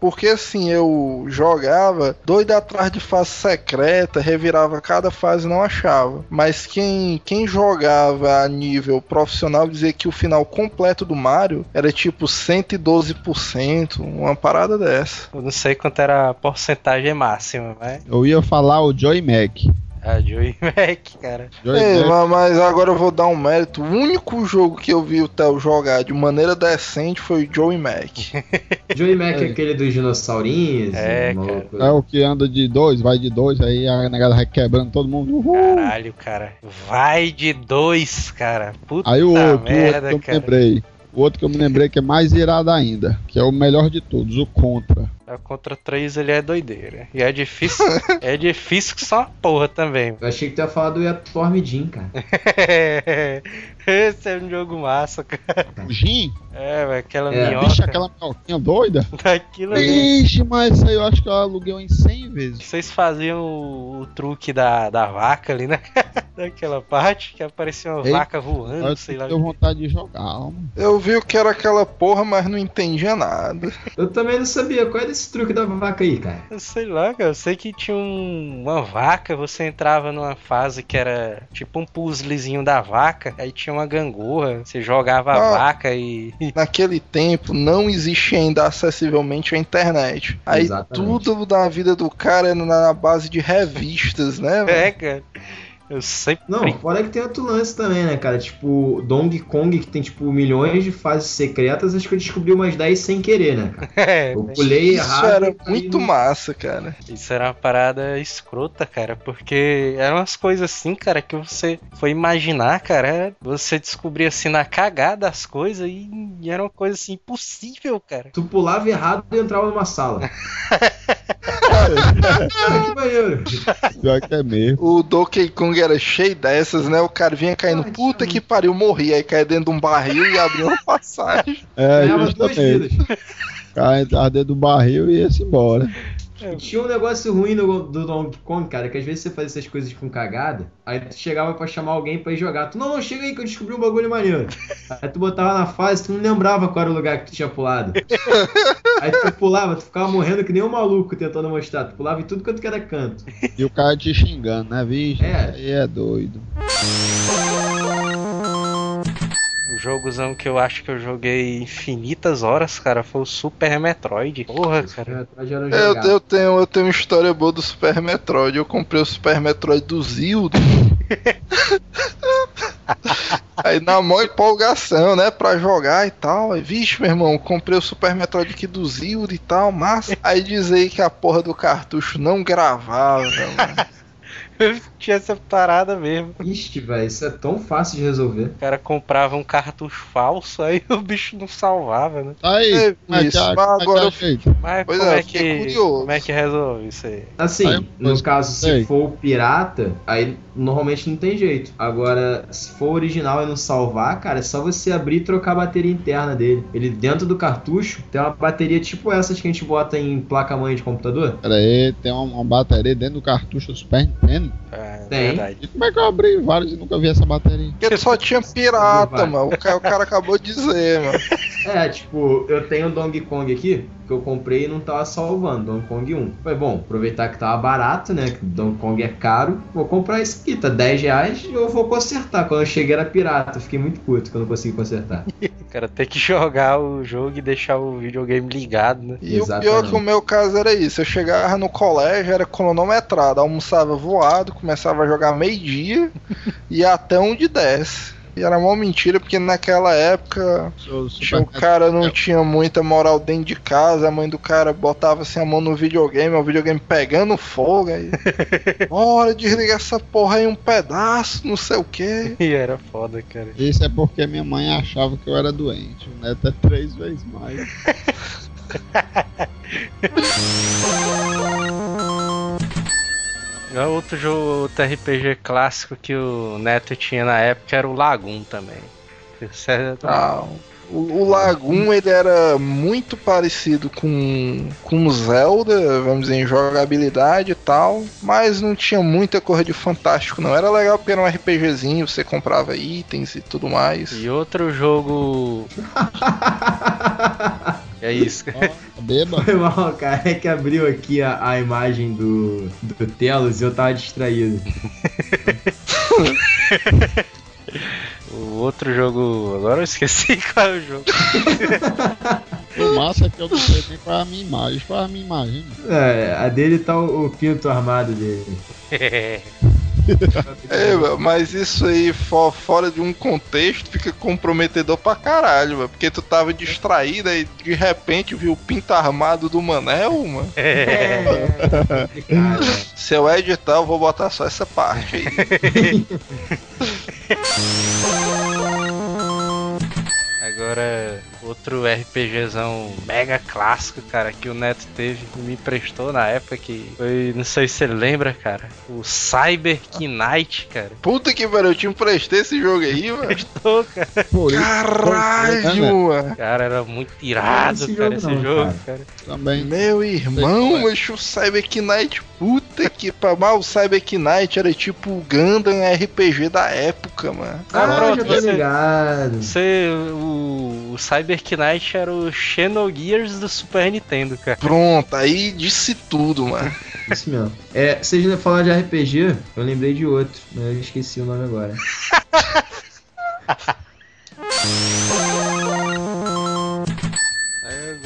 porque assim, eu jogava doido atrás de fase secreta, revirava cada fase e não achava. Mas quem, quem jogava a nível profissional dizia que o final completo do Mario era tipo 112%, uma parada dessa. Eu não sei quanto era a porcentagem máxima, mas. Eu ia falar o Joy Mac. A Joey [laughs] Mac, cara. Joy É, Mac ma- mas agora eu vou dar um mérito. O único jogo que eu vi o Theo jogar de maneira decente foi o Joey Mac. [laughs] Joey Mac é aquele dos dinossaurinhos? É, maluco. é o que anda de dois, vai de dois, aí a negada vai quebrando todo mundo. Uhul. Caralho, cara. Vai de dois, cara. Puta Aí o outro, o outro merda, que eu me cara. lembrei. O outro que eu me lembrei que é mais irado ainda, que é o melhor de todos, o Contra. A Contra 3 ele é doideira. E é difícil. [laughs] é difícil que só uma porra também. Eu achei que tu ia falar do Yatorm Jim, cara. [laughs] Esse é um jogo massa, cara. O Jim, É, velho, aquela É. minhoca. bicho, aquela minhoquinha doida. [laughs] Daquilo ali. Ixi, mas isso aí eu acho que eu aluguei em 100 vezes. Vocês faziam o, o truque da, da vaca ali, né? [laughs] Daquela parte que aparecia uma Ei, vaca voando, Eu sei lá. tenho vontade de jogar, mano. Eu vi o que era aquela porra, mas não entendia nada. Eu também não sabia. Qual é desse truque da vaca aí, cara? Eu sei lá, cara. Eu sei que tinha um- uma vaca, você entrava numa fase que era tipo um puzzlezinho da vaca, aí tinha uma gangorra, você jogava a Ah. vaca e. [laughs] Naquele tempo não existia ainda acessivelmente a internet. Aí Exatamente. tudo da vida do cara era na base de revistas, né? É, cara. Eu sempre. Não, fora que tem outro lance também, né, cara? Tipo, Donkey Kong, que tem, tipo, milhões de fases secretas, acho que eu descobri umas 10 sem querer, né, cara? [laughs] É, Eu pulei Isso errado. era e muito massa, cara. Isso era uma parada escrota, cara, porque eram umas coisas assim, cara, que você foi imaginar, cara, você descobria assim na cagada as coisas e, e era uma coisa assim impossível, cara. Tu pulava errado e entrava numa sala. [laughs] Que. Pior que é mesmo. O Donkey Kong era cheio dessas, né? O cara vinha caindo, Ai, puta que pariu, morria. Aí caía dentro de um barril e abria uma passagem. É, Ganhava duas justamente. vidas. O cara entrava dentro do barril e ia-se embora. E Tinha um negócio ruim no, do Donkey Kong, cara, que às vezes você fazia essas coisas com cagada, aí tu chegava pra chamar alguém pra ir jogar. Tu, não, não, chega aí que eu descobri um bagulho maneiro. [laughs] Aí tu botava na fase, tu não lembrava qual era o lugar que tu tinha pulado. [laughs] Aí tu pulava, tu ficava morrendo que nem um maluco tentando mostrar. Tu pulava em tudo quanto que era canto. E o cara te xingando, né, bicho? É. Aí é doido. O jogozão que eu acho que eu joguei infinitas horas, cara, foi o Super Metroid. Porra, cara. Atrás era Eu, eu, tenho, eu tenho uma história boa do Super Metroid. Eu comprei o Super Metroid do Zildo. [laughs] Aí na maior empolgação, né, pra jogar e tal. Aí, vixe, meu irmão, comprei o Super Metroid aqui do Zildo e tal, massa. Aí diz aí que a porra do cartucho não gravava, mano. [laughs] [laughs] Tinha essa parada mesmo. Ixi, velho, isso é tão fácil de resolver. O cara comprava um cartucho falso, aí [laughs] o bicho não salvava, né? Aí, É, é isso, é- mas como é que agora eu-? Mas Pois como é, é, que. curioso. Como é que resolve isso aí? Assim, Aí, no mas- caso, se for o pirata, aí normalmente não tem jeito. Agora, se for original e não salvar, cara, é só você abrir e trocar a bateria interna dele. Ele dentro do cartucho tem uma bateria tipo essas que a gente bota em placa-mãe de computador. Pera aí, tem uma, uma bateria dentro do cartucho do Super Nintendo. É, Tem. verdade. E como é que eu abri vários e nunca vi essa bateria? Porque só tinha pirata, mano. O cara, o cara acabou de dizer, mano. É, tipo, eu tenho o Donkey Kong aqui, que eu comprei e não tava salvando, Donkey Kong 1. Foi bom, aproveitar que tava barato, né? Que Donkey Kong é caro, vou comprar esse aqui, tá 10 reais e eu vou consertar. Quando eu cheguei era pirata, fiquei muito puto que eu não consegui consertar. [laughs] O cara tem que jogar o jogo e deixar o videogame ligado, né? E o Exatamente. pior é que o meu caso era isso. Eu chegava no colégio, era cronometrado, almoçava voado, começava a jogar meio-dia [laughs] e até onde desce. E era uma mentira, porque naquela época tinha, o cara não tinha muita moral dentro de casa, a mãe do cara botava assim a mão no videogame, o videogame pegando fogo aí. [laughs] Bora, desligar essa porra aí um pedaço, não sei o que. [laughs] E era foda, cara. Isso é porque minha mãe achava que eu era doente. O neto é três vezes mais. [laughs] É Outro jogo, outro RPG clássico que o Neto tinha na época era o Lagoon também. É- Ah, o, o Lagoon ele era muito parecido com, com Zelda, vamos dizer, em jogabilidade e tal, mas não tinha muita coisa de fantástico, não. Era legal porque era um RPGzinho, você comprava itens e tudo mais. E outro jogo. [laughs] É isso. Beba. Foi mal, cara, é que abriu aqui a, a imagem do, do Telos e eu tava distraído. [laughs] O outro jogo. Agora eu esqueci [laughs] qual é o jogo. O massa é que eu não sei nem qual é a minha imagem. Qual é a minha imagem? É, a dele tá o, o pinto armado dele. [laughs] É, mas isso aí, fo- fora de um contexto, fica comprometedor pra caralho, mano, porque tu tava distraído e de repente viu o pinto armado do Manel, mano. É. [laughs] Se eu editar, eu vou botar só essa parte aí. [laughs] Agora, outro RPGzão mega clássico, cara, que o Neto teve e me emprestou na época que foi, não sei se você lembra, cara, o Cyber Knight, cara. Puta que pariu, eu te emprestei esse jogo aí, mano. Tô, cara. Por isso Caralho, mano. Cara, era muito irado, Esse cara, jogo esse não, jogo, cara. também. Meu irmão, mas o Cyber Knight, puta que pariu. O Cyber Knight era tipo o Gundam RPG da época, mano. Ah, Ah, pronto, já tô você- ligado. Você, o, o Cyber Knight era o Xenogears do Super Nintendo, cara. Pronto, aí disse tudo, mano. Isso mesmo. É, vocês falaram de RPG, eu lembrei de outro, mas eu esqueci o nome agora. [laughs]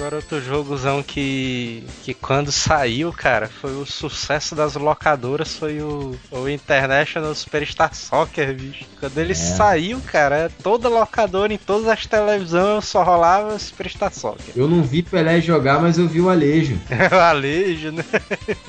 Agora outro jogozão que, que quando saiu, cara, foi o sucesso das locadoras, foi o, o International Superstar Soccer, bicho. Quando ele saiu, cara, toda locadora em todas as televisões só rolava Superstar Soccer. Eu não vi Pelé jogar, mas eu vi o Alejo. [laughs] o Alejo, né? [laughs]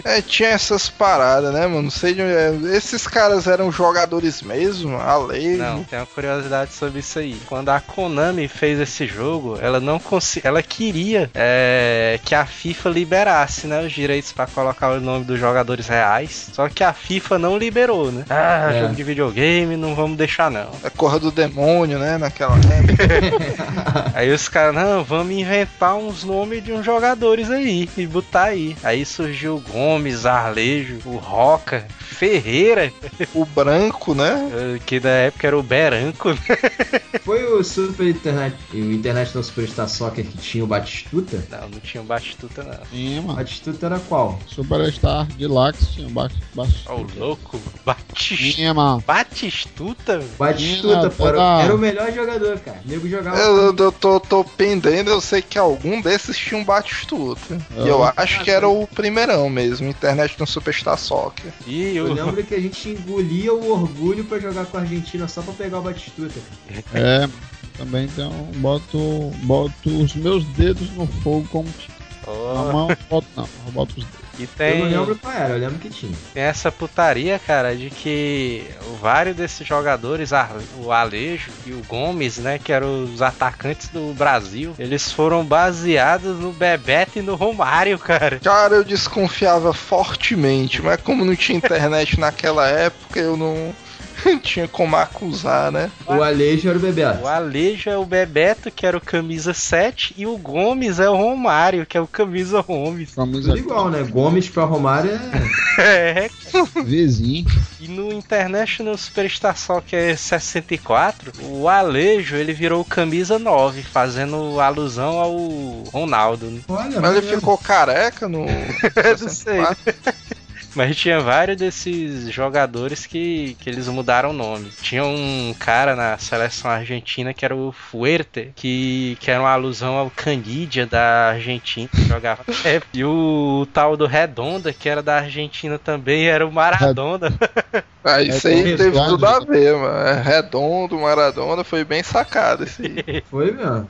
É, tinha essas paradas, né, mano? Não sei de onde. é. Esses caras eram jogadores mesmo, a lei. Não, tem uma curiosidade sobre isso aí. Quando a Konami fez esse jogo, ela não consegui, ela queria é, é, que a FIFA liberasse, né, os direitos pra colocar o nome dos jogadores reais. Só que a FIFA não liberou, né? Ah, É. jogo de videogame, não vamos deixar não. É corra do demônio, né? Naquela época. [laughs] Aí os caras, não, vamos inventar uns nomes de uns jogadores aí e botar aí. Aí surgiu o Gomes, Arlejo, o Roca, Ferreira, o branco, né? eh, que na época era o Beranco. né? Foi o Super Internet, o International Superstar Soccer que tinha o Batistuta? Não, não tinha Batistuta, não. Sim, O mano. Batistuta era qual? Superstar de Lax tinha baixo. baixo. Ó, o louco, Batistuta. Tinha, mano. Batistuta? Batistuta, Tinha, pô, era, tá. era o melhor jogador, cara. O nego jogava. Eu, eu- eu tô, tô pendendo, eu sei que algum desses tinha um Batistuta. E eu Ah. acho que era o primeirão mesmo, internet no Superstar Soccer. E Eu o. lembro que a gente engolia o orgulho pra jogar com a Argentina só pra pegar o Batistuta. É, também então boto, boto os meus dedos no fogo como tinha. A mão boto não, eu boto os dedos. e Eu tem, não lembro qual era, eu lembro que tinha. tem essa putaria, cara, de que vários desses jogadores, o Alejo e o Gomes, né, que eram os atacantes do Brasil, eles foram baseados no Bebeto e no Romário, cara. Cara, eu desconfiava fortemente, mas como não tinha internet naquela época, eu não [laughs] tinha como acusar, né? O Alejo era o Bebeto. O Alejo é o Bebeto, que era o camisa 7, e o Gomes é o Romário, que é o camisa 11. Camisa Tudo igual, né? Gomes pra Romário é. [laughs] É, [laughs] vizinho. E no International Superstar Soccer 64, o Alejo ele virou camisa 9, fazendo alusão ao Ronaldo. né? Olha, Mas ele maneiro. ficou careca no. Não sei. Mas tinha vários desses jogadores que, que eles mudaram o nome. Tinha um cara na seleção argentina que era o Fuerte, que, que era uma alusão ao Canidia da Argentina, que jogava. É, e o tal do Redonda, que era da Argentina também, era o Maradona. [laughs] Ah, isso aí teve tudo a ver, mano. É redondo, Maradona, foi bem sacado esse aí. Foi mesmo.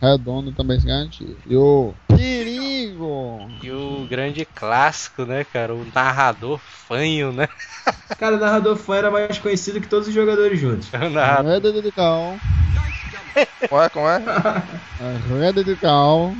Redondo também se garantia. E o perigo. E o grande clássico, né, cara? O narrador fanho, né? Cara, o narrador fã era mais conhecido que todos os jogadores juntos. [laughs] O narrador. Reda de cal. Como é, como é? Reda de cal.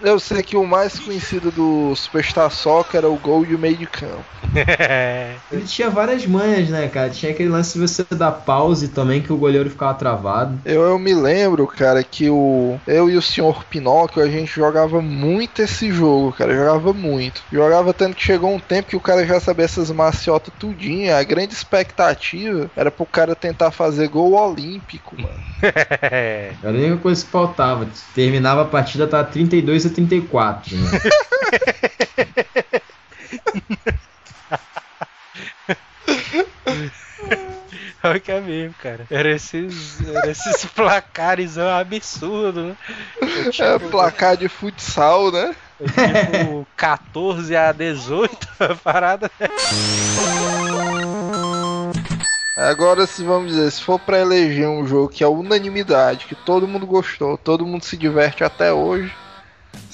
Eu sei que o mais conhecido do Superstar Soccer era o gol de meio de campo. [laughs] Ele tinha várias manhas, né, cara? Tinha aquele lance de você dar pause também, que o goleiro ficava travado. Eu, eu me lembro, cara, que o eu e o senhor Pinóquio, a gente jogava muito esse jogo, cara, jogava muito. Jogava tanto que chegou um tempo que o cara já sabia essas maciotas tudinha. A grande expectativa era pro cara tentar fazer gol olímpico, mano. É. [laughs] Era a única coisa que faltava. Terminava a partida, tava 32 a 34, né? [laughs] Olha que é mesmo, cara. Era esses, era esses [laughs] placares absurdos, né? É Tipo, placar de futsal, né? tipo 14 a 18, a parada. Agora, se vamos dizer, se for pra eleger um jogo que é unanimidade, que todo mundo gostou, todo mundo se diverte até hoje,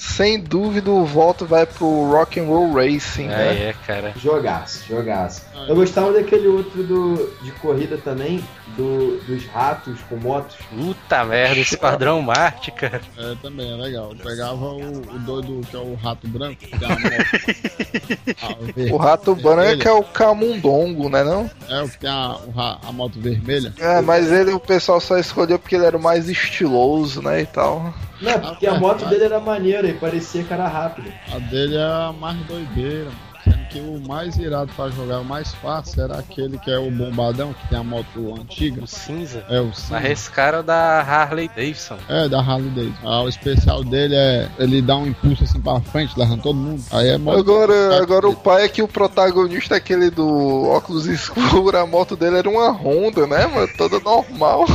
sem dúvida o voto vai pro Rock and Roll Racing, né? É, é, cara. Jogaço, jogaço. Eu gostava daquele outro do, de corrida também, do, dos ratos com motos. Puta merda, Esquadrão Marte, cara. É, também é legal. Eu pegava o, o doido que é o rato branco, a [laughs] a ver- O rato branco é o camundongo, né não? É, o que tem a, o ra- a moto vermelha. É, mas ele o pessoal só escolheu porque ele era o mais estiloso, né, e tal. Não, porque a moto dele era maneira e parecia que era rápido. A dele é a mais doideira, mano. Sendo que o mais irado pra jogar, o mais fácil, era aquele que é o bombadão, que tem a moto antiga. O cinza. É o Mas cinza. esse cara é o da Harley Davidson. É, da Harley Davidson. Ah, o especial dele é ele dá um impulso assim pra frente, levando todo mundo. Aí é moto. Agora, agora o pai é que o protagonista aquele do óculos [laughs] escuro, a moto dele era uma Honda, né, mano? Toda normal.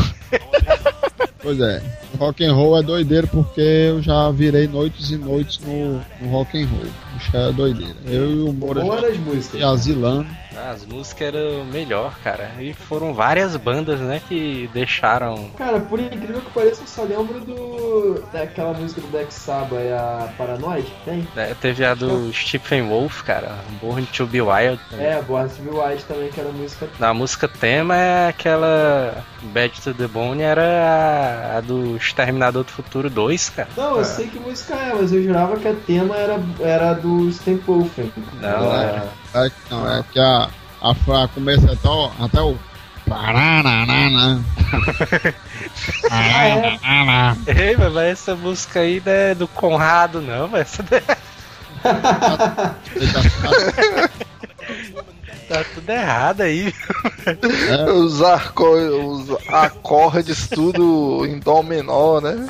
Pois é. Rock and roll é doideiro porque eu já virei noites e noites no, no rock and roll. Bicho é doideira. Eu e o Moura Bom já as músicas. e a Zilano. As músicas eram melhor, cara. E foram várias bandas, né, que deixaram. Cara, por incrível que pareça, eu só lembro do. daquela música do Black Sabbath, é a Paranoid, tem? né, teve a do Stephen Wolf, cara. Born to Be Wild. também. É, a Born to Be Wild também, que era a música. A música tema é aquela Bad to the Bone, era a, a do Exterminador do Futuro 2, cara. Não, eu sei que música é, mas eu jurava que a tema era, era do Stempolfen. Não, é. É que não, é que a, a, fra- começa até o. Até o Paranana. [laughs] Paranana. Ei, mas mas essa música aí não é do Conrado, não, mas essa [laughs] [laughs] daí tá tudo errado aí. Os, arco, os acordes tudo em dó menor, né?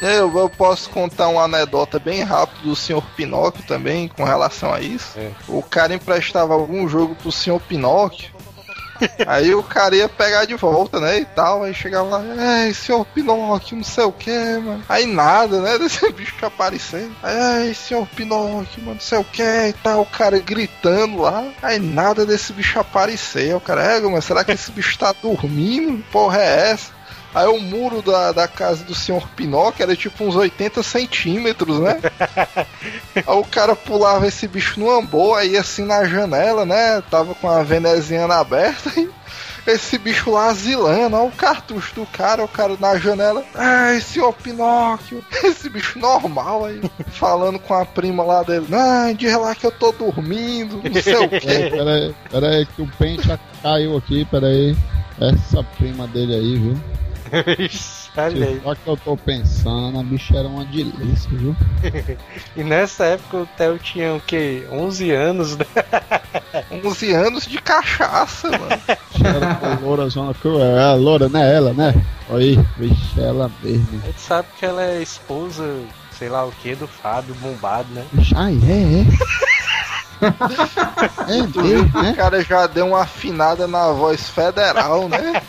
Eu, eu posso contar uma anedota bem rápida do Sr. Pinóquio também com relação a isso. É. O cara emprestava algum jogo pro Sr. Pinóquio. Aí o cara ia pegar de volta, né? E tal. Aí chegava lá, ei, senhor Pinóquio, não sei o que, mano. Aí nada, né? [laughs] Desse bicho que aparecendo. Aí, senhor Pinóquio, mano, não sei o que e tal. O cara gritando lá. Aí nada desse bicho aparecer. O cara, é, mas será que esse bicho tá dormindo? Porra, é essa? Aí o muro da, da casa do senhor Pinóquio era tipo uns 80 centímetros, né? [laughs] Aí o cara pulava esse bicho no ambô, aí assim na janela, né? Tava com a veneziana aberta e esse bicho lá asilando, ó, o cartucho do cara, o cara na janela. Ai, senhor Pinóquio, [laughs] esse bicho normal aí, falando com a prima lá dele. Ai, diz lá que eu tô dormindo, não sei o quê. pera aí, pera aí que o pente já caiu aqui, pera aí. Essa prima dele aí, viu? Olha aí. Só que eu tô pensando, a bicha era uma delícia, viu? [laughs] E nessa época o Theo tinha o quê? 11 anos, né? [laughs] 11 anos de cachaça, mano. Era uma loura zona cruel. É, loura, né? Ela, né? Aí, vixe, ela mesmo. A gente sabe que ela é esposa, sei lá o que, do Fábio Bombado, né? Ai, é, é. [laughs] É Tu viu que o né? cara já deu uma afinada na voz federal, né?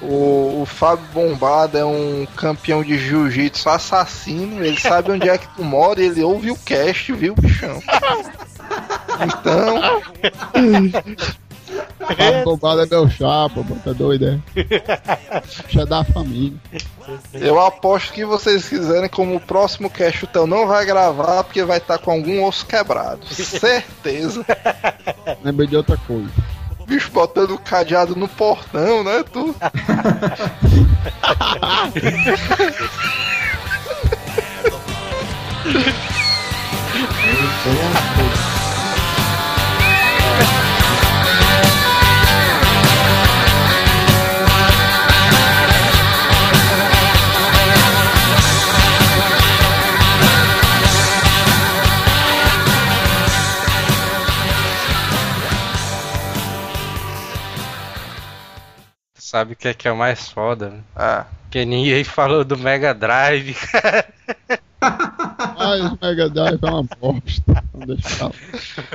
O, o Fábio Bombado é um campeão de jiu-jitsu assassino. Ele sabe onde é que tu mora e ele ouve o cast, viu, bichão? Então, Fábio Bobado é meu chapa, pô, tá doido, é? Bicha da família. eu aposto que vocês quiserem, como o próximo cast o Theo não vai gravar, porque vai estar com algum osso quebrado. Certeza. Lembrei de outra coisa. Bicho botando o cadeado no portão, né, tu? [laughs] Sabe o que é que é o mais foda? né? Ah. Que ninguém falou do Mega Drive, cara. [laughs] Ai, o Mega Drive é uma bosta.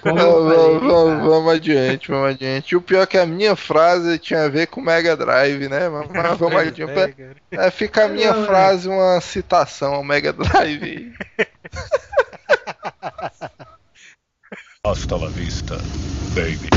Vamos, vamos, vamos, adiante, vamos adiante. E o pior é que a minha frase tinha a ver com Mega Drive, né? Mas, mas vamos adiante. É, fica a minha Não, frase uma citação ao Mega Drive. [laughs] Hasta la vista, baby.